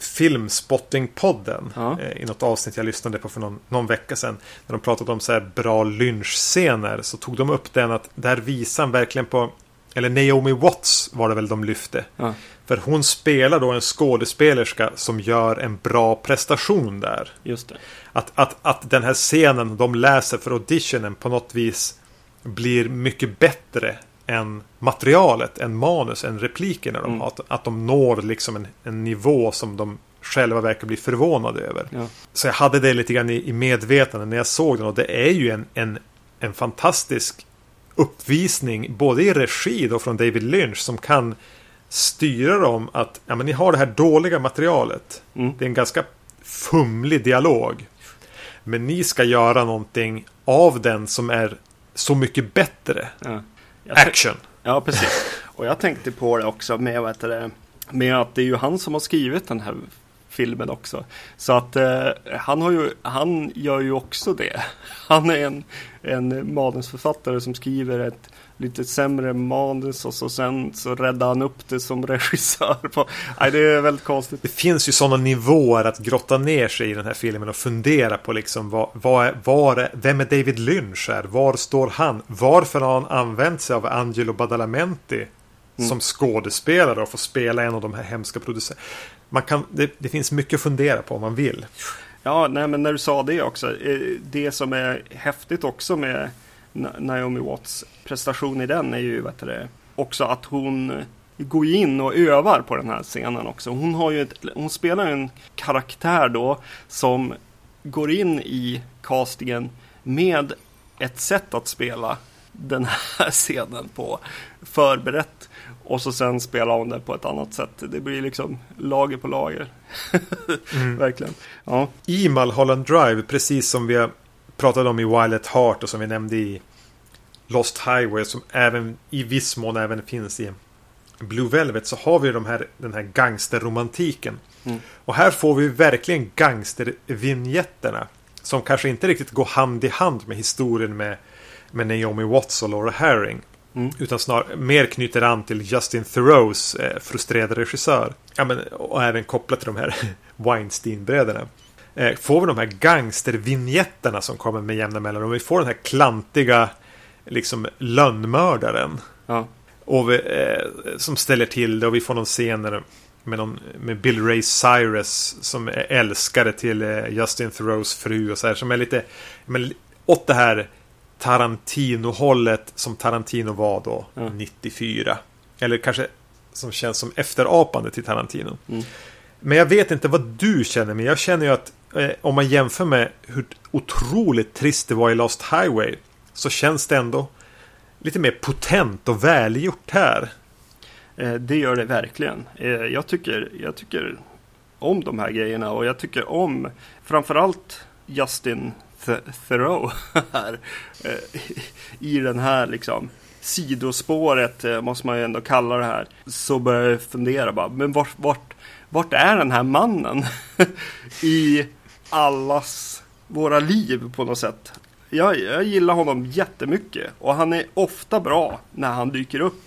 Speaker 1: Filmspotting-podden.
Speaker 2: Ja.
Speaker 1: eh, I något avsnitt jag lyssnade på för någon, någon vecka sedan. När de pratade om så här bra lynchscener. Så tog de upp den att där visar verkligen på Eller Naomi Watts var det väl de lyfte.
Speaker 2: Ja.
Speaker 1: För hon spelar då en skådespelerska som gör en bra prestation där.
Speaker 2: Just det.
Speaker 1: Att, att, att den här scenen de läser för auditionen på något vis blir mycket bättre än materialet, än manus, än replikerna de
Speaker 2: Mm.
Speaker 1: har. Att, att de når liksom en, en nivå som de själva verkar bli förvånade över.
Speaker 2: Ja.
Speaker 1: Så jag hade det lite grann i, i medvetande när jag såg den och det är ju en, en, en fantastisk uppvisning både i regi då från David Lynch som kan styra dem att ja, men ni har det här dåliga materialet.
Speaker 2: Mm.
Speaker 1: Det är en ganska fumlig dialog. Men ni ska göra någonting av den som är så mycket bättre.
Speaker 2: Ja.
Speaker 1: Action.
Speaker 2: Ja, precis. Och jag tänkte på det också med, vad heter det, med att det är ju han som har skrivit den här filmen också. Så att eh, han, har ju, han gör ju också det. Han är en, en manusförfattare som skriver ett lite sämre manus och så sen så räddar han upp det som regissör. På. Nej, det är väldigt konstigt.
Speaker 1: Det finns ju sådana nivåer att grotta ner sig i den här filmen och fundera på liksom vad, vad, var, vem är David Lynch här? Var står han? Varför har han använt sig av Angelo Badalamenti mm. som skådespelare och får spela en av de här hemska producenterna? Man kan, det, det finns mycket att fundera på om man vill.
Speaker 2: Ja, nej, men när du sa det också. Eh, det som är häftigt också med Naomi Watts prestation i den är ju vet du, också att hon går in och övar på den här scenen också. Hon, har ju ett, hon spelar en karaktär då som går in i castingen med ett sätt att spela den här scenen på förberett och så sen spelar hon det på ett annat sätt. Det blir liksom lager på lager. mm. Verkligen. Ja.
Speaker 1: I Mulholland Drive, precis som vi pratade om i Wild at Heart och som vi nämnde i Lost Highway som även i viss mån även finns i Blue Velvet så har vi de här, den här gangsterromantiken. Mm. Och här får vi verkligen gangstervinjetterna. Som kanske inte riktigt går hand i hand med historien med, med Naomi Watts och Laura Herring. Mm. Utan snarare mer knyter an till Justin Thoreaus eh, frustrerade regissör. Ja, men, och även kopplat till de här Weinstein-bröderna. Eh, får vi de här gangstervinjetterna som kommer med jämna mellanrum. Vi får den här klantiga liksom lönnmördaren. Ja. Och vi, eh, som ställer till det och vi får någon scener med, någon, med Bill Ray Cyrus som är älskare till eh, Justin Thoreaus fru och så här som är lite men, åt det här Tarantino-hållet som Tarantino var då ja. 94. Eller kanske som känns som efterapande till Tarantino. Mm. Men jag vet inte vad du känner, men jag känner ju att eh, om man jämför med hur otroligt trist det var i Lost Highway så känns det ändå lite mer potent och välgjort här.
Speaker 2: Eh, det gör det verkligen. Eh, jag tycker, jag tycker om de här grejerna och jag tycker om framförallt Justin Thoreau här. Eh, I den här liksom sidospåret eh, måste man ju ändå kalla det här. Så börjar jag fundera bara, men vart, vart, vart är den här mannen? I allas våra liv på något sätt jag, jag gillar honom jättemycket och han är ofta bra när han dyker upp.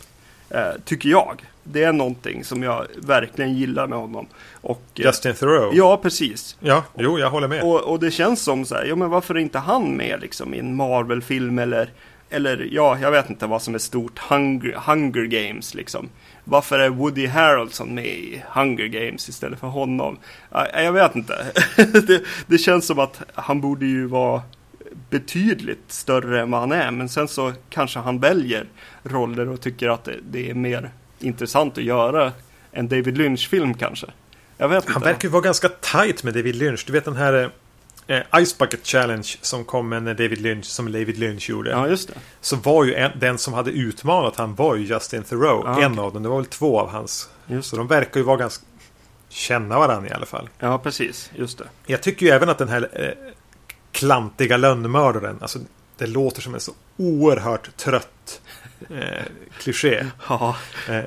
Speaker 2: Eh, tycker jag. Det är någonting som jag verkligen gillar med honom. Och,
Speaker 1: eh, Justin Thoreau?
Speaker 2: Ja, precis.
Speaker 1: Ja, jo, jag håller med.
Speaker 2: Och, och det känns som så här, ja men varför är inte han med liksom i en Marvel-film eller eller ja, jag vet inte vad som är stort. Hunger, Hunger Games liksom. Varför är Woody Harrelson med i Hunger Games istället för honom? Jag vet inte. det, det, känns som att han borde ju vara betydligt större än vad han är. Men sen så kanske han väljer roller och tycker att det är mer intressant att göra en David Lynch-film kanske. Jag vet
Speaker 1: han inte. verkar ju vara ganska tight med David Lynch. Du vet den här eh, Ice Bucket Challenge som kom med David Lynch, som David Lynch gjorde.
Speaker 2: Ja, just det.
Speaker 1: Så var ju en, den som hade utmanat han var ju Justin Thoreau. Ja, en okay. av dem. Det var väl två av hans. Just så de verkar ju vara ganska känna varandra i alla fall.
Speaker 2: Ja, precis. Just det.
Speaker 1: Jag tycker ju även att den här eh, klantiga lönnmördaren. Alltså, det låter som en så oerhört trött eh, kliché. Ja. Eh,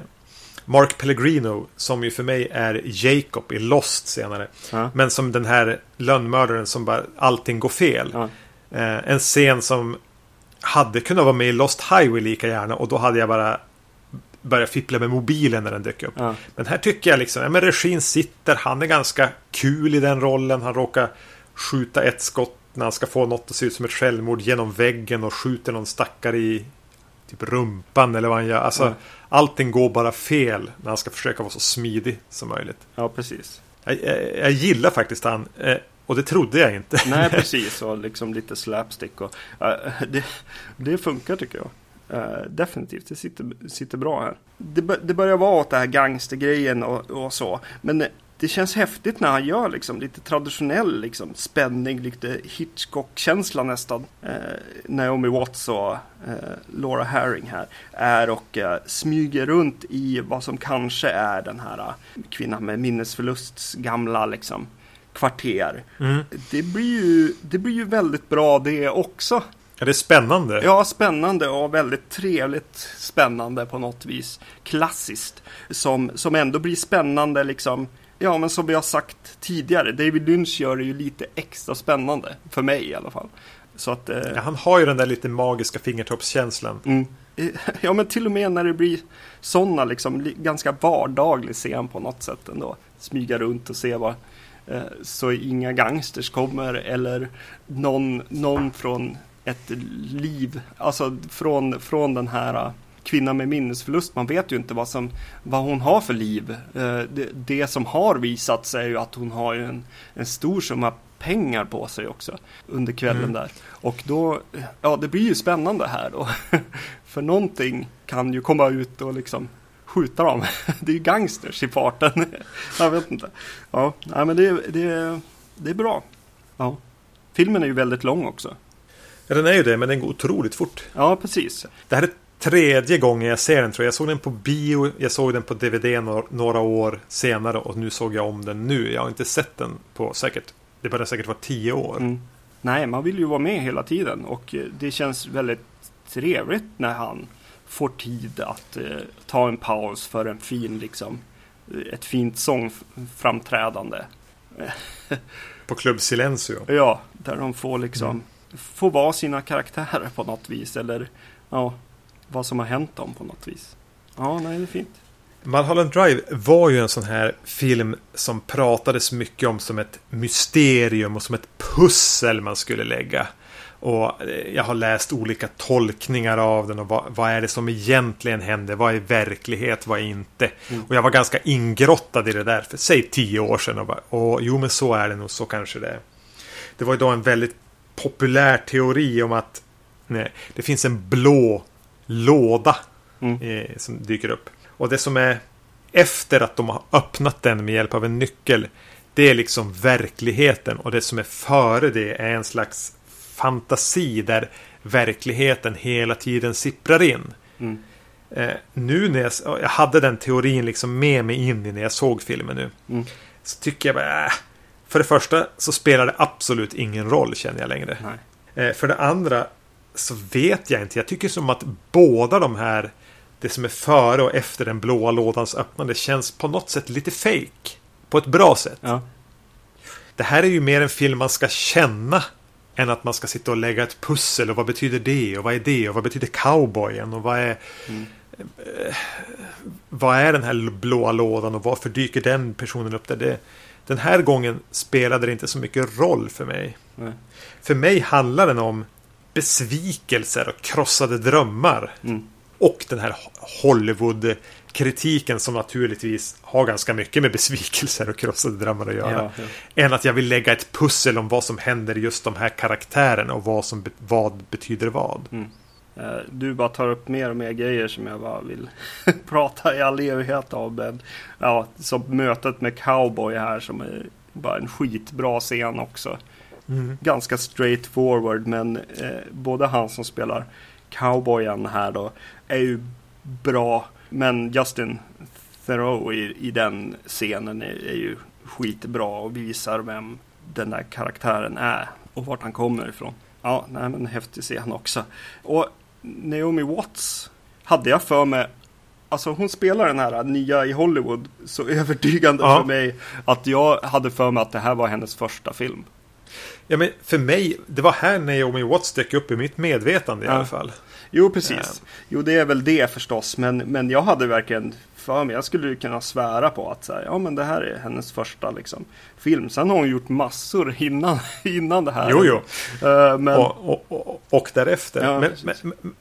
Speaker 1: Mark Pellegrino, som ju för mig är Jacob i Lost senare. Ja. Men som den här lönnmördaren som bara allting går fel. Ja. Eh, en scen som hade kunnat vara med i Lost Highway lika gärna och då hade jag bara börjat fippla med mobilen när den dök upp. Ja. Men här tycker jag liksom, ja men regin sitter, han är ganska kul i den rollen. Han råkar skjuta ett skott när han ska få något att se ut som ett självmord genom väggen och skjuter någon stackare i typ rumpan eller vad han gör. Alltså, mm. Allting går bara fel när han ska försöka vara så smidig som möjligt.
Speaker 2: Ja, precis.
Speaker 1: Jag, jag, jag gillar faktiskt han. Eh, och det trodde jag inte.
Speaker 2: Nej, precis. Och liksom lite slapstick. Och, uh, det, det funkar tycker jag. Uh, definitivt, det sitter, sitter bra här. Det, det börjar vara åt det här gangstergrejen och, och så. Men det känns häftigt när han gör liksom lite traditionell liksom, spänning, lite Hitchcock-känsla nästan. Eh, Naomi Watts och eh, Laura Herring här är och eh, smyger runt i vad som kanske är den här uh, kvinnan med minnesförlusts gamla liksom, kvarter. Mm. Det, blir ju, det blir ju väldigt bra det också.
Speaker 1: Ja, det är spännande.
Speaker 2: Ja, spännande och väldigt trevligt spännande på något vis. Klassiskt. Som, som ändå blir spännande liksom Ja, men som vi har sagt tidigare, David Lynch gör det ju lite extra spännande. För mig i alla fall. Så att, eh,
Speaker 1: Ja, han har ju den där lite magiska fingertoppskänslan.
Speaker 2: mm. Ja, men till och med när det blir sådana liksom li- ganska vardaglig scen på något sätt ändå. Smyga runt och se vad eh, så inga gangsters kommer eller någon, någon från ett liv, alltså från, från den här kvinnan med minnesförlust. Man vet ju inte vad, som, vad hon har för liv. Eh, det, det som har visats är ju att hon har en, en stor summa pengar på sig också under kvällen
Speaker 1: Mm.
Speaker 2: där. Och då, ja det blir ju spännande här då. För någonting kan ju komma ut och liksom skjuta dem. Det är ju gangsters i farten. Jag vet inte. Ja, nej, men det, det, det är bra. Ja. Filmen är ju väldigt lång också.
Speaker 1: Ja, den är ju det, men den går otroligt fort.
Speaker 2: Ja, precis.
Speaker 1: Det här är tredje gången jag ser den tror jag. Jag såg den på bio, jag såg den på DVD några, år senare och nu såg jag om den nu. Jag har inte sett den på säkert, det börjar säkert vara tio år.
Speaker 2: Mm. Nej, man vill ju vara med hela tiden och eh, det känns väldigt trevligt när han får tid att eh, ta en paus för en fin, liksom, eh, ett fint sångframträdande.
Speaker 1: På Club Silencio.
Speaker 2: Ja, där de får liksom
Speaker 1: Mm.
Speaker 2: få vara sina karaktärer på något vis eller ja, vad som har hänt dem på något vis. Ja, nej, det är fint.
Speaker 1: Mulholland Drive var ju en sån här film som pratades mycket om som ett mysterium och som ett pussel man skulle lägga. Och eh, jag har läst olika tolkningar av den och vad, vad är det som egentligen händer? Vad är verklighet? Vad är inte?
Speaker 2: Mm.
Speaker 1: Och jag var ganska ingrottad i det där för säg tio år sedan. Och, bara, och jo, men så är det nog. Så kanske det är. Det var ju då en väldigt populär teori om att nej, det finns en blå låda
Speaker 2: Mm.
Speaker 1: eh, som dyker upp. Och det som är efter att de har öppnat den med hjälp av en nyckel. Det är liksom verkligheten och det som är före det är en slags fantasi där verkligheten hela tiden sipprar in.
Speaker 2: Mm.
Speaker 1: Eh, nu när jag, jag hade den teorin liksom med mig in i när jag såg filmen nu.
Speaker 2: Mm.
Speaker 1: Så tycker jag bara, äh, För det första så spelar det absolut ingen roll känner jag längre. Eh, för det andra så vet jag inte. Jag tycker som att båda de här det som är före och efter den blåa lådans öppnande känns på något sätt lite fake. På ett bra sätt.
Speaker 2: Ja.
Speaker 1: Det här är ju mer en film man ska känna än att man ska sitta och lägga ett pussel och vad betyder det och vad är det och vad betyder cowboyen och vad är
Speaker 2: Mm.
Speaker 1: vad är den här blåa lådan och varför dyker den personen upp där? Det, den här gången spelade det inte så mycket roll för mig.
Speaker 2: Nej.
Speaker 1: För mig handlar den om besvikelser och krossade drömmar.
Speaker 2: Mm.
Speaker 1: Och den här Hollywood-kritiken som naturligtvis har ganska mycket med besvikelser och krossade drömmar att göra.
Speaker 2: Ja, ja.
Speaker 1: Än att jag vill lägga ett pussel om vad som händer just de här karaktärerna och vad som vad betyder vad.
Speaker 2: Eh, Du bara tar upp mer och mer grejer som jag bara vill prata i all evighet om. Men, ja, som mötet med cowboy här som är bara en skitbra scen också.
Speaker 1: Mm.
Speaker 2: Ganska straight forward men eh, både han som spelar cowboyen här då är ju bra. Men Justin Theroux i, i den scenen är, är ju skitbra och visar vem den där karaktären är och vart han kommer ifrån. Ja, nej men häftig scen också. Och Naomi Watts hade jag för mig Alltså hon spelar den här nya i Hollywood så övertygande
Speaker 1: Ja.
Speaker 2: för mig att jag hade för mig att det här var hennes första film.
Speaker 1: Ja, men för mig, det var här Naomi Watts dök upp i mitt medvetande i
Speaker 2: Ja.
Speaker 1: alla fall.
Speaker 2: Jo, precis.
Speaker 1: Ja.
Speaker 2: Jo, det är väl det förstås. Men, men jag hade verkligen för mig, jag skulle kunna svära på att så här, ja, men det här är hennes första liksom, film. Sen har hon gjort massor innan, innan det här.
Speaker 1: Jo, jo.
Speaker 2: Eh, men
Speaker 1: Och, och, och, och därefter.
Speaker 2: Ja,
Speaker 1: men, men, men,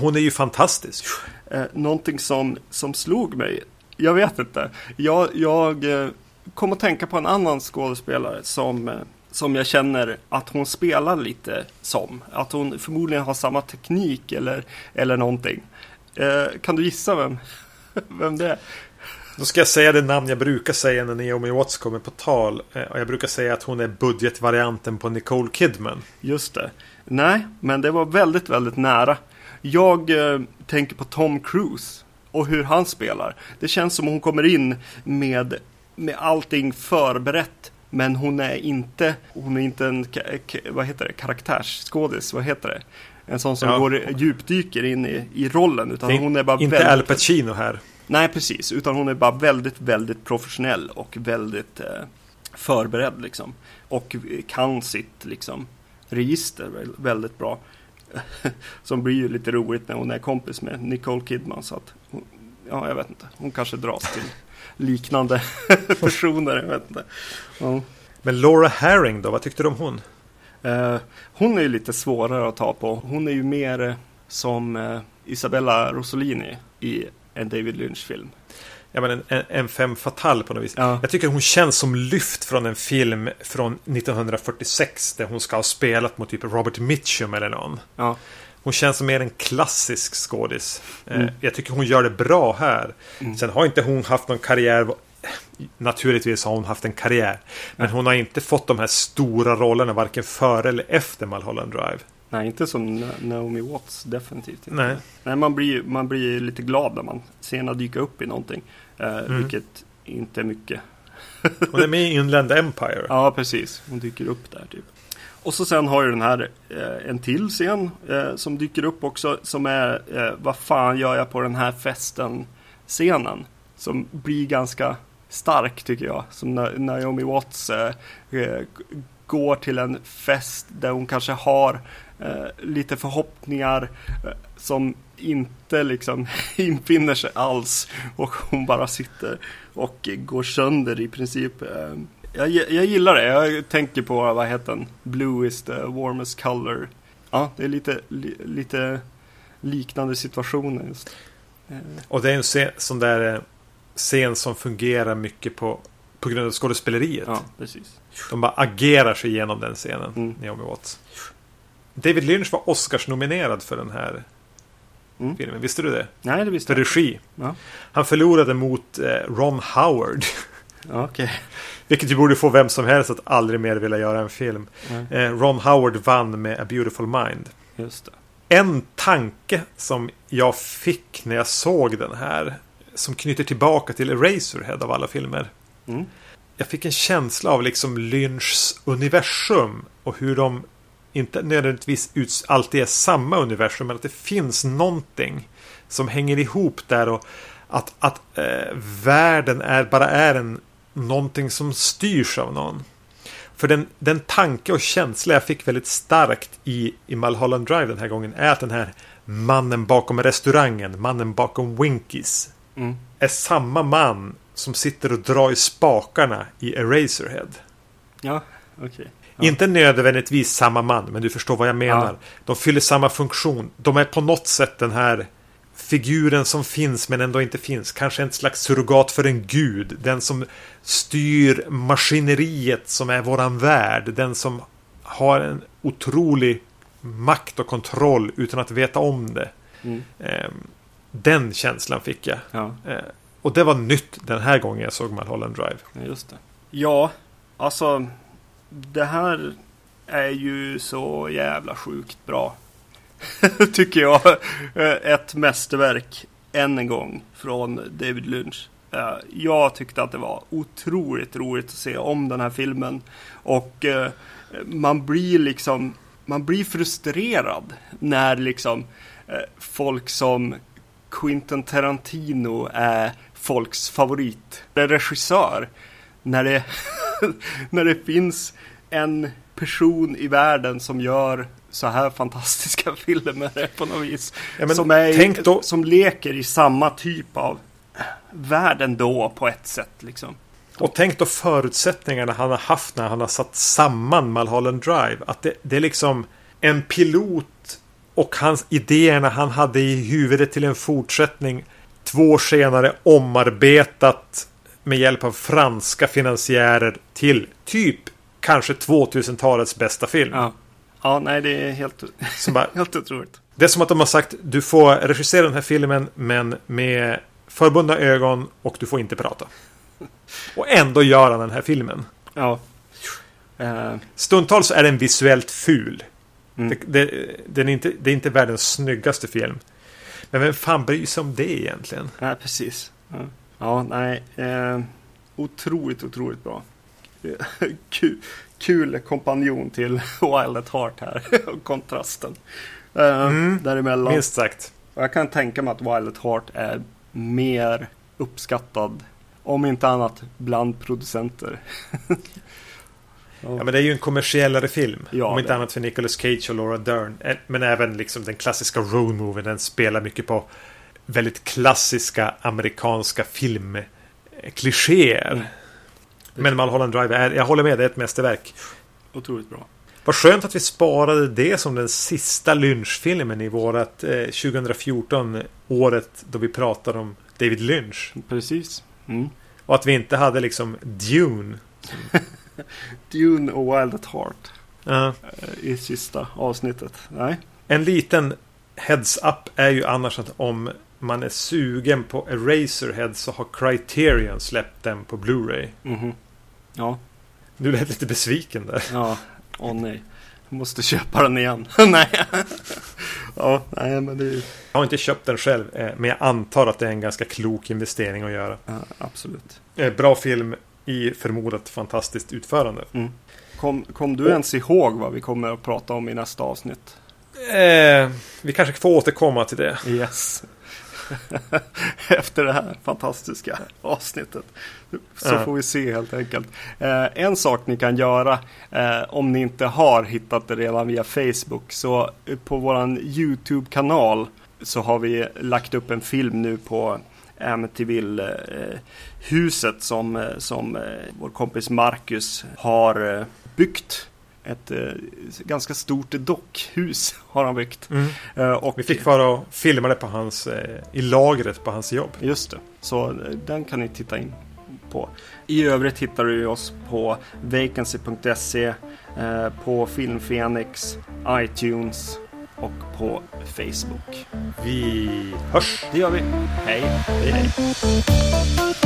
Speaker 1: hon är ju fantastisk.
Speaker 2: eh, någonting som, som slog mig, jag vet inte. Jag, jag eh, kom att tänka på en annan skådespelare som, som jag känner att hon spelar lite som. Att hon förmodligen har samma teknik eller, eller någonting. Eh, kan du gissa vem, vem det är?
Speaker 1: Då ska jag säga det namn jag brukar säga när Naomi Watts kommer på tal. Eh, Och jag brukar säga att hon är budgetvarianten på Nicole Kidman.
Speaker 2: Just det. Nej, men det var väldigt, väldigt nära. Jag eh, tänker på Tom Cruise och hur han spelar. Det känns som hon kommer in med, med allting förberett. Men hon är inte, hon är inte en, vad heter det, karaktärsskådis, vad heter det? En sån som
Speaker 1: Ja.
Speaker 2: går djupdyker in i, i rollen. Utan
Speaker 1: är
Speaker 2: hon är bara
Speaker 1: inte
Speaker 2: väldigt...
Speaker 1: Al Pacino här.
Speaker 2: Nej, precis. Utan hon är bara väldigt, väldigt professionell och väldigt eh, förberedd liksom. Och kan sitt liksom register väldigt bra. Som blir ju lite roligt när hon är kompis med Nicole Kidman. Så att ja, jag vet inte. Hon kanske dras till liknande personer. Jag vet inte. Ja.
Speaker 1: Men Laura Herring då, vad tyckte du om hon?
Speaker 2: Eh, hon är ju lite svårare att ta på. Hon är ju mer eh, som eh, Isabella Rossellini i en David Lynch-film.
Speaker 1: Ja, men en, en fem fatal på något vis.
Speaker 2: Ja.
Speaker 1: Jag tycker hon känns som lyft från en film från 1946 där hon ska ha spelat mot typ Robert Mitchum eller någon.
Speaker 2: Ja.
Speaker 1: Hon känns som mer en klassisk skådis. Eh,
Speaker 2: Mm.
Speaker 1: Jag tycker hon gör det bra här.
Speaker 2: Mm.
Speaker 1: Sen har inte hon haft någon karriär. Naturligtvis har hon haft en karriär. Men hon har inte fått de här stora rollerna varken före eller efter Mulholland Drive.
Speaker 2: Nej, inte som Na- Naomi Watts, definitivt inte.
Speaker 1: Nej.
Speaker 2: Nej, man blir, man blir lite glad när man ser henne dyka upp i någonting. Eh,
Speaker 1: Mm.
Speaker 2: Vilket inte är mycket.
Speaker 1: Hon är med i Inland Empire.
Speaker 2: Ja, precis. Hon dyker upp där typ. Och så sen har ju den här eh, en till scen eh, som dyker upp också. Som är eh, Vad fan gör jag på den här festen? Scenen. Som blir ganska stark tycker jag. Som när Naomi Watts eh, eh, går till en fest där hon kanske har eh, lite förhoppningar eh, som inte liksom infinner sig alls. Och hon bara sitter och går sönder i princip. Eh, jag, jag gillar det. Jag tänker på, vad heter den? Blue is the warmest color. Ja, det är lite, li, lite liknande situationer just. Eh,
Speaker 1: Och det är en scen, sån där eh, scen som fungerar mycket på, på grund av skådespeleriet.
Speaker 2: Ja, precis.
Speaker 1: De bara agerar sig igenom den scenen.
Speaker 2: Mm.
Speaker 1: Naomi Watts. David Lynch var Oscars-nominerad för den här
Speaker 2: Mm.
Speaker 1: filmen. Visste du det?
Speaker 2: Nej, det visste
Speaker 1: För
Speaker 2: jag.
Speaker 1: regi.
Speaker 2: Ja.
Speaker 1: Han förlorade mot eh, Ron Howard.
Speaker 2: Okej.
Speaker 1: Vilket ju borde få vem som helst att aldrig mer vilja göra en film. Eh, Ron Howard vann med A Beautiful Mind.
Speaker 2: Just det.
Speaker 1: En tanke som jag fick när jag såg den här. Som knyter tillbaka till Eraserhead av alla filmer.
Speaker 2: Mm.
Speaker 1: Jag fick en känsla av liksom Lynchs universum. Och hur de inte nödvändigtvis ut- alltid är samma universum. Men att det finns någonting som hänger ihop där. Och att, att eh, världen är, bara är en, någonting som styrs av någon. För den, den tanke och känsla jag fick väldigt starkt i, i Mulholland Drive den här gången är att den här mannen bakom restaurangen, mannen bakom Winkies,
Speaker 2: Mm.
Speaker 1: är samma man som sitter och drar i spakarna i Eraserhead.
Speaker 2: Ja, okej. Ja.
Speaker 1: Inte nödvändigtvis samma man, men du förstår vad jag menar.
Speaker 2: Ja.
Speaker 1: De fyller samma funktion. De är på något sätt den här figuren som finns men ändå inte finns. Kanske en slags surrogat för en gud. Den som styr maskineriet som är våran värld. Den som har en otrolig makt och kontroll utan att veta om det.
Speaker 2: Mm.
Speaker 1: Ehm, Den känslan fick jag.
Speaker 2: Ja,
Speaker 1: Eh, Och det var nytt den här gången jag såg Mulholland Drive.
Speaker 2: ja, just det. Ja, alltså. Det här är ju så jävla sjukt bra. Tycker jag. Eh, ett mästerverk än en gång från David Lynch. Eh, jag tyckte att det var otroligt roligt att se om den här filmen. Och eh, man blir liksom man blir frustrerad när liksom folk som Quentin Tarantino är folks favorit. Det är regissör. När det, när det finns en person i världen som gör så här fantastiska filmer på något vis.
Speaker 1: Ja,
Speaker 2: som, är,
Speaker 1: då-
Speaker 2: som leker i samma typ av värld ändå på ett sätt liksom.
Speaker 1: Och tänk då förutsättningarna han har haft när han har satt samman Mulholland Drive. Att det, det är liksom en pilot och hans idéerna han hade i huvudet till en fortsättning. Två år senare omarbetat med hjälp av franska finansiärer till typ kanske 2000-talets bästa film.
Speaker 2: Ja, ja nej det är helt,
Speaker 1: Som bara,
Speaker 2: helt otroligt.
Speaker 1: det är som att de har sagt du får regissera den här filmen men med förbundna ögon och du får inte prata. Och ändå gör han den här filmen.
Speaker 2: Ja. Eh,
Speaker 1: Stundtals är den visuellt ful.
Speaker 2: mm.
Speaker 1: Det, det, den är inte, det är inte världens snyggaste film. Men vem fan bryr sig om det egentligen?
Speaker 2: Nej, precis. Ja, ja nej. Eh, otroligt, otroligt bra. kul, kul kompanjon till Wild at Heart här. kontrasten. Eh,
Speaker 1: Mm.
Speaker 2: Däremellan.
Speaker 1: Minst sagt.
Speaker 2: Jag kan tänka mig att Wild at Heart är mer uppskattad. Om inte annat bland producenter.
Speaker 1: Ja, men det är ju en kommersiellare film.
Speaker 2: Ja,
Speaker 1: om inte
Speaker 2: det.
Speaker 1: annat för Nicolas Cage och Laura Dern. Eh, Men även liksom den klassiska road movie. Den spelar mycket på väldigt klassiska amerikanska filmklichéer.
Speaker 2: Mm.
Speaker 1: Men Mulholland Drive, är, jag håller med, det är ett mästerverk.
Speaker 2: Otroligt bra.
Speaker 1: Vad skönt att vi sparade det som den sista lynchfilmen i vårat eh, 2014 året då vi pratar om David Lynch.
Speaker 2: Precis. Mm.
Speaker 1: Och att vi inte hade liksom Dune.
Speaker 2: Dune och Wild at Heart eh, i sista avsnittet. Nej.
Speaker 1: En liten heads-up är ju annars att om man är sugen på Eraserhead så har Criterion släppt den på Blu-ray.
Speaker 2: Mhm. Ja,
Speaker 1: Du lät lite besviken där.
Speaker 2: ja. Åh nej. Jag måste köpa den igen. nej. ja, nej men det är
Speaker 1: Jag har inte köpt den själv, eh, men jag antar att det är en ganska klok investering att göra.
Speaker 2: ja, absolut.
Speaker 1: Eh, Bra film i förmodat fantastiskt utförande.
Speaker 2: Kom, kom du ens ihåg vad vi kommer att prata om i nästa avsnitt?
Speaker 1: Eh, vi kanske får återkomma till det.
Speaker 2: Yes. Efter det här fantastiska avsnittet. Så
Speaker 1: Ja.
Speaker 2: får vi se helt enkelt. Eh, en sak ni kan göra eh, om ni inte har hittat det redan via Facebook. Så på våran YouTube-kanal så har vi lagt upp en film nu på Amityville-huset som, eh, som eh, vår kompis Marcus har eh, byggt. Ett eh, ganska stort dockhus har han byggt. Eh, och
Speaker 1: Vi fick vara och filma det på hans, eh, i lagret på hans jobb.
Speaker 2: Just det, så eh, den kan ni titta in på. I övrigt hittar du oss på vacancy.se, eh, på Filmfenix, iTunes och på Facebook.
Speaker 1: Vi hörs!
Speaker 2: Det gör vi. Hej!
Speaker 1: Hej, hej.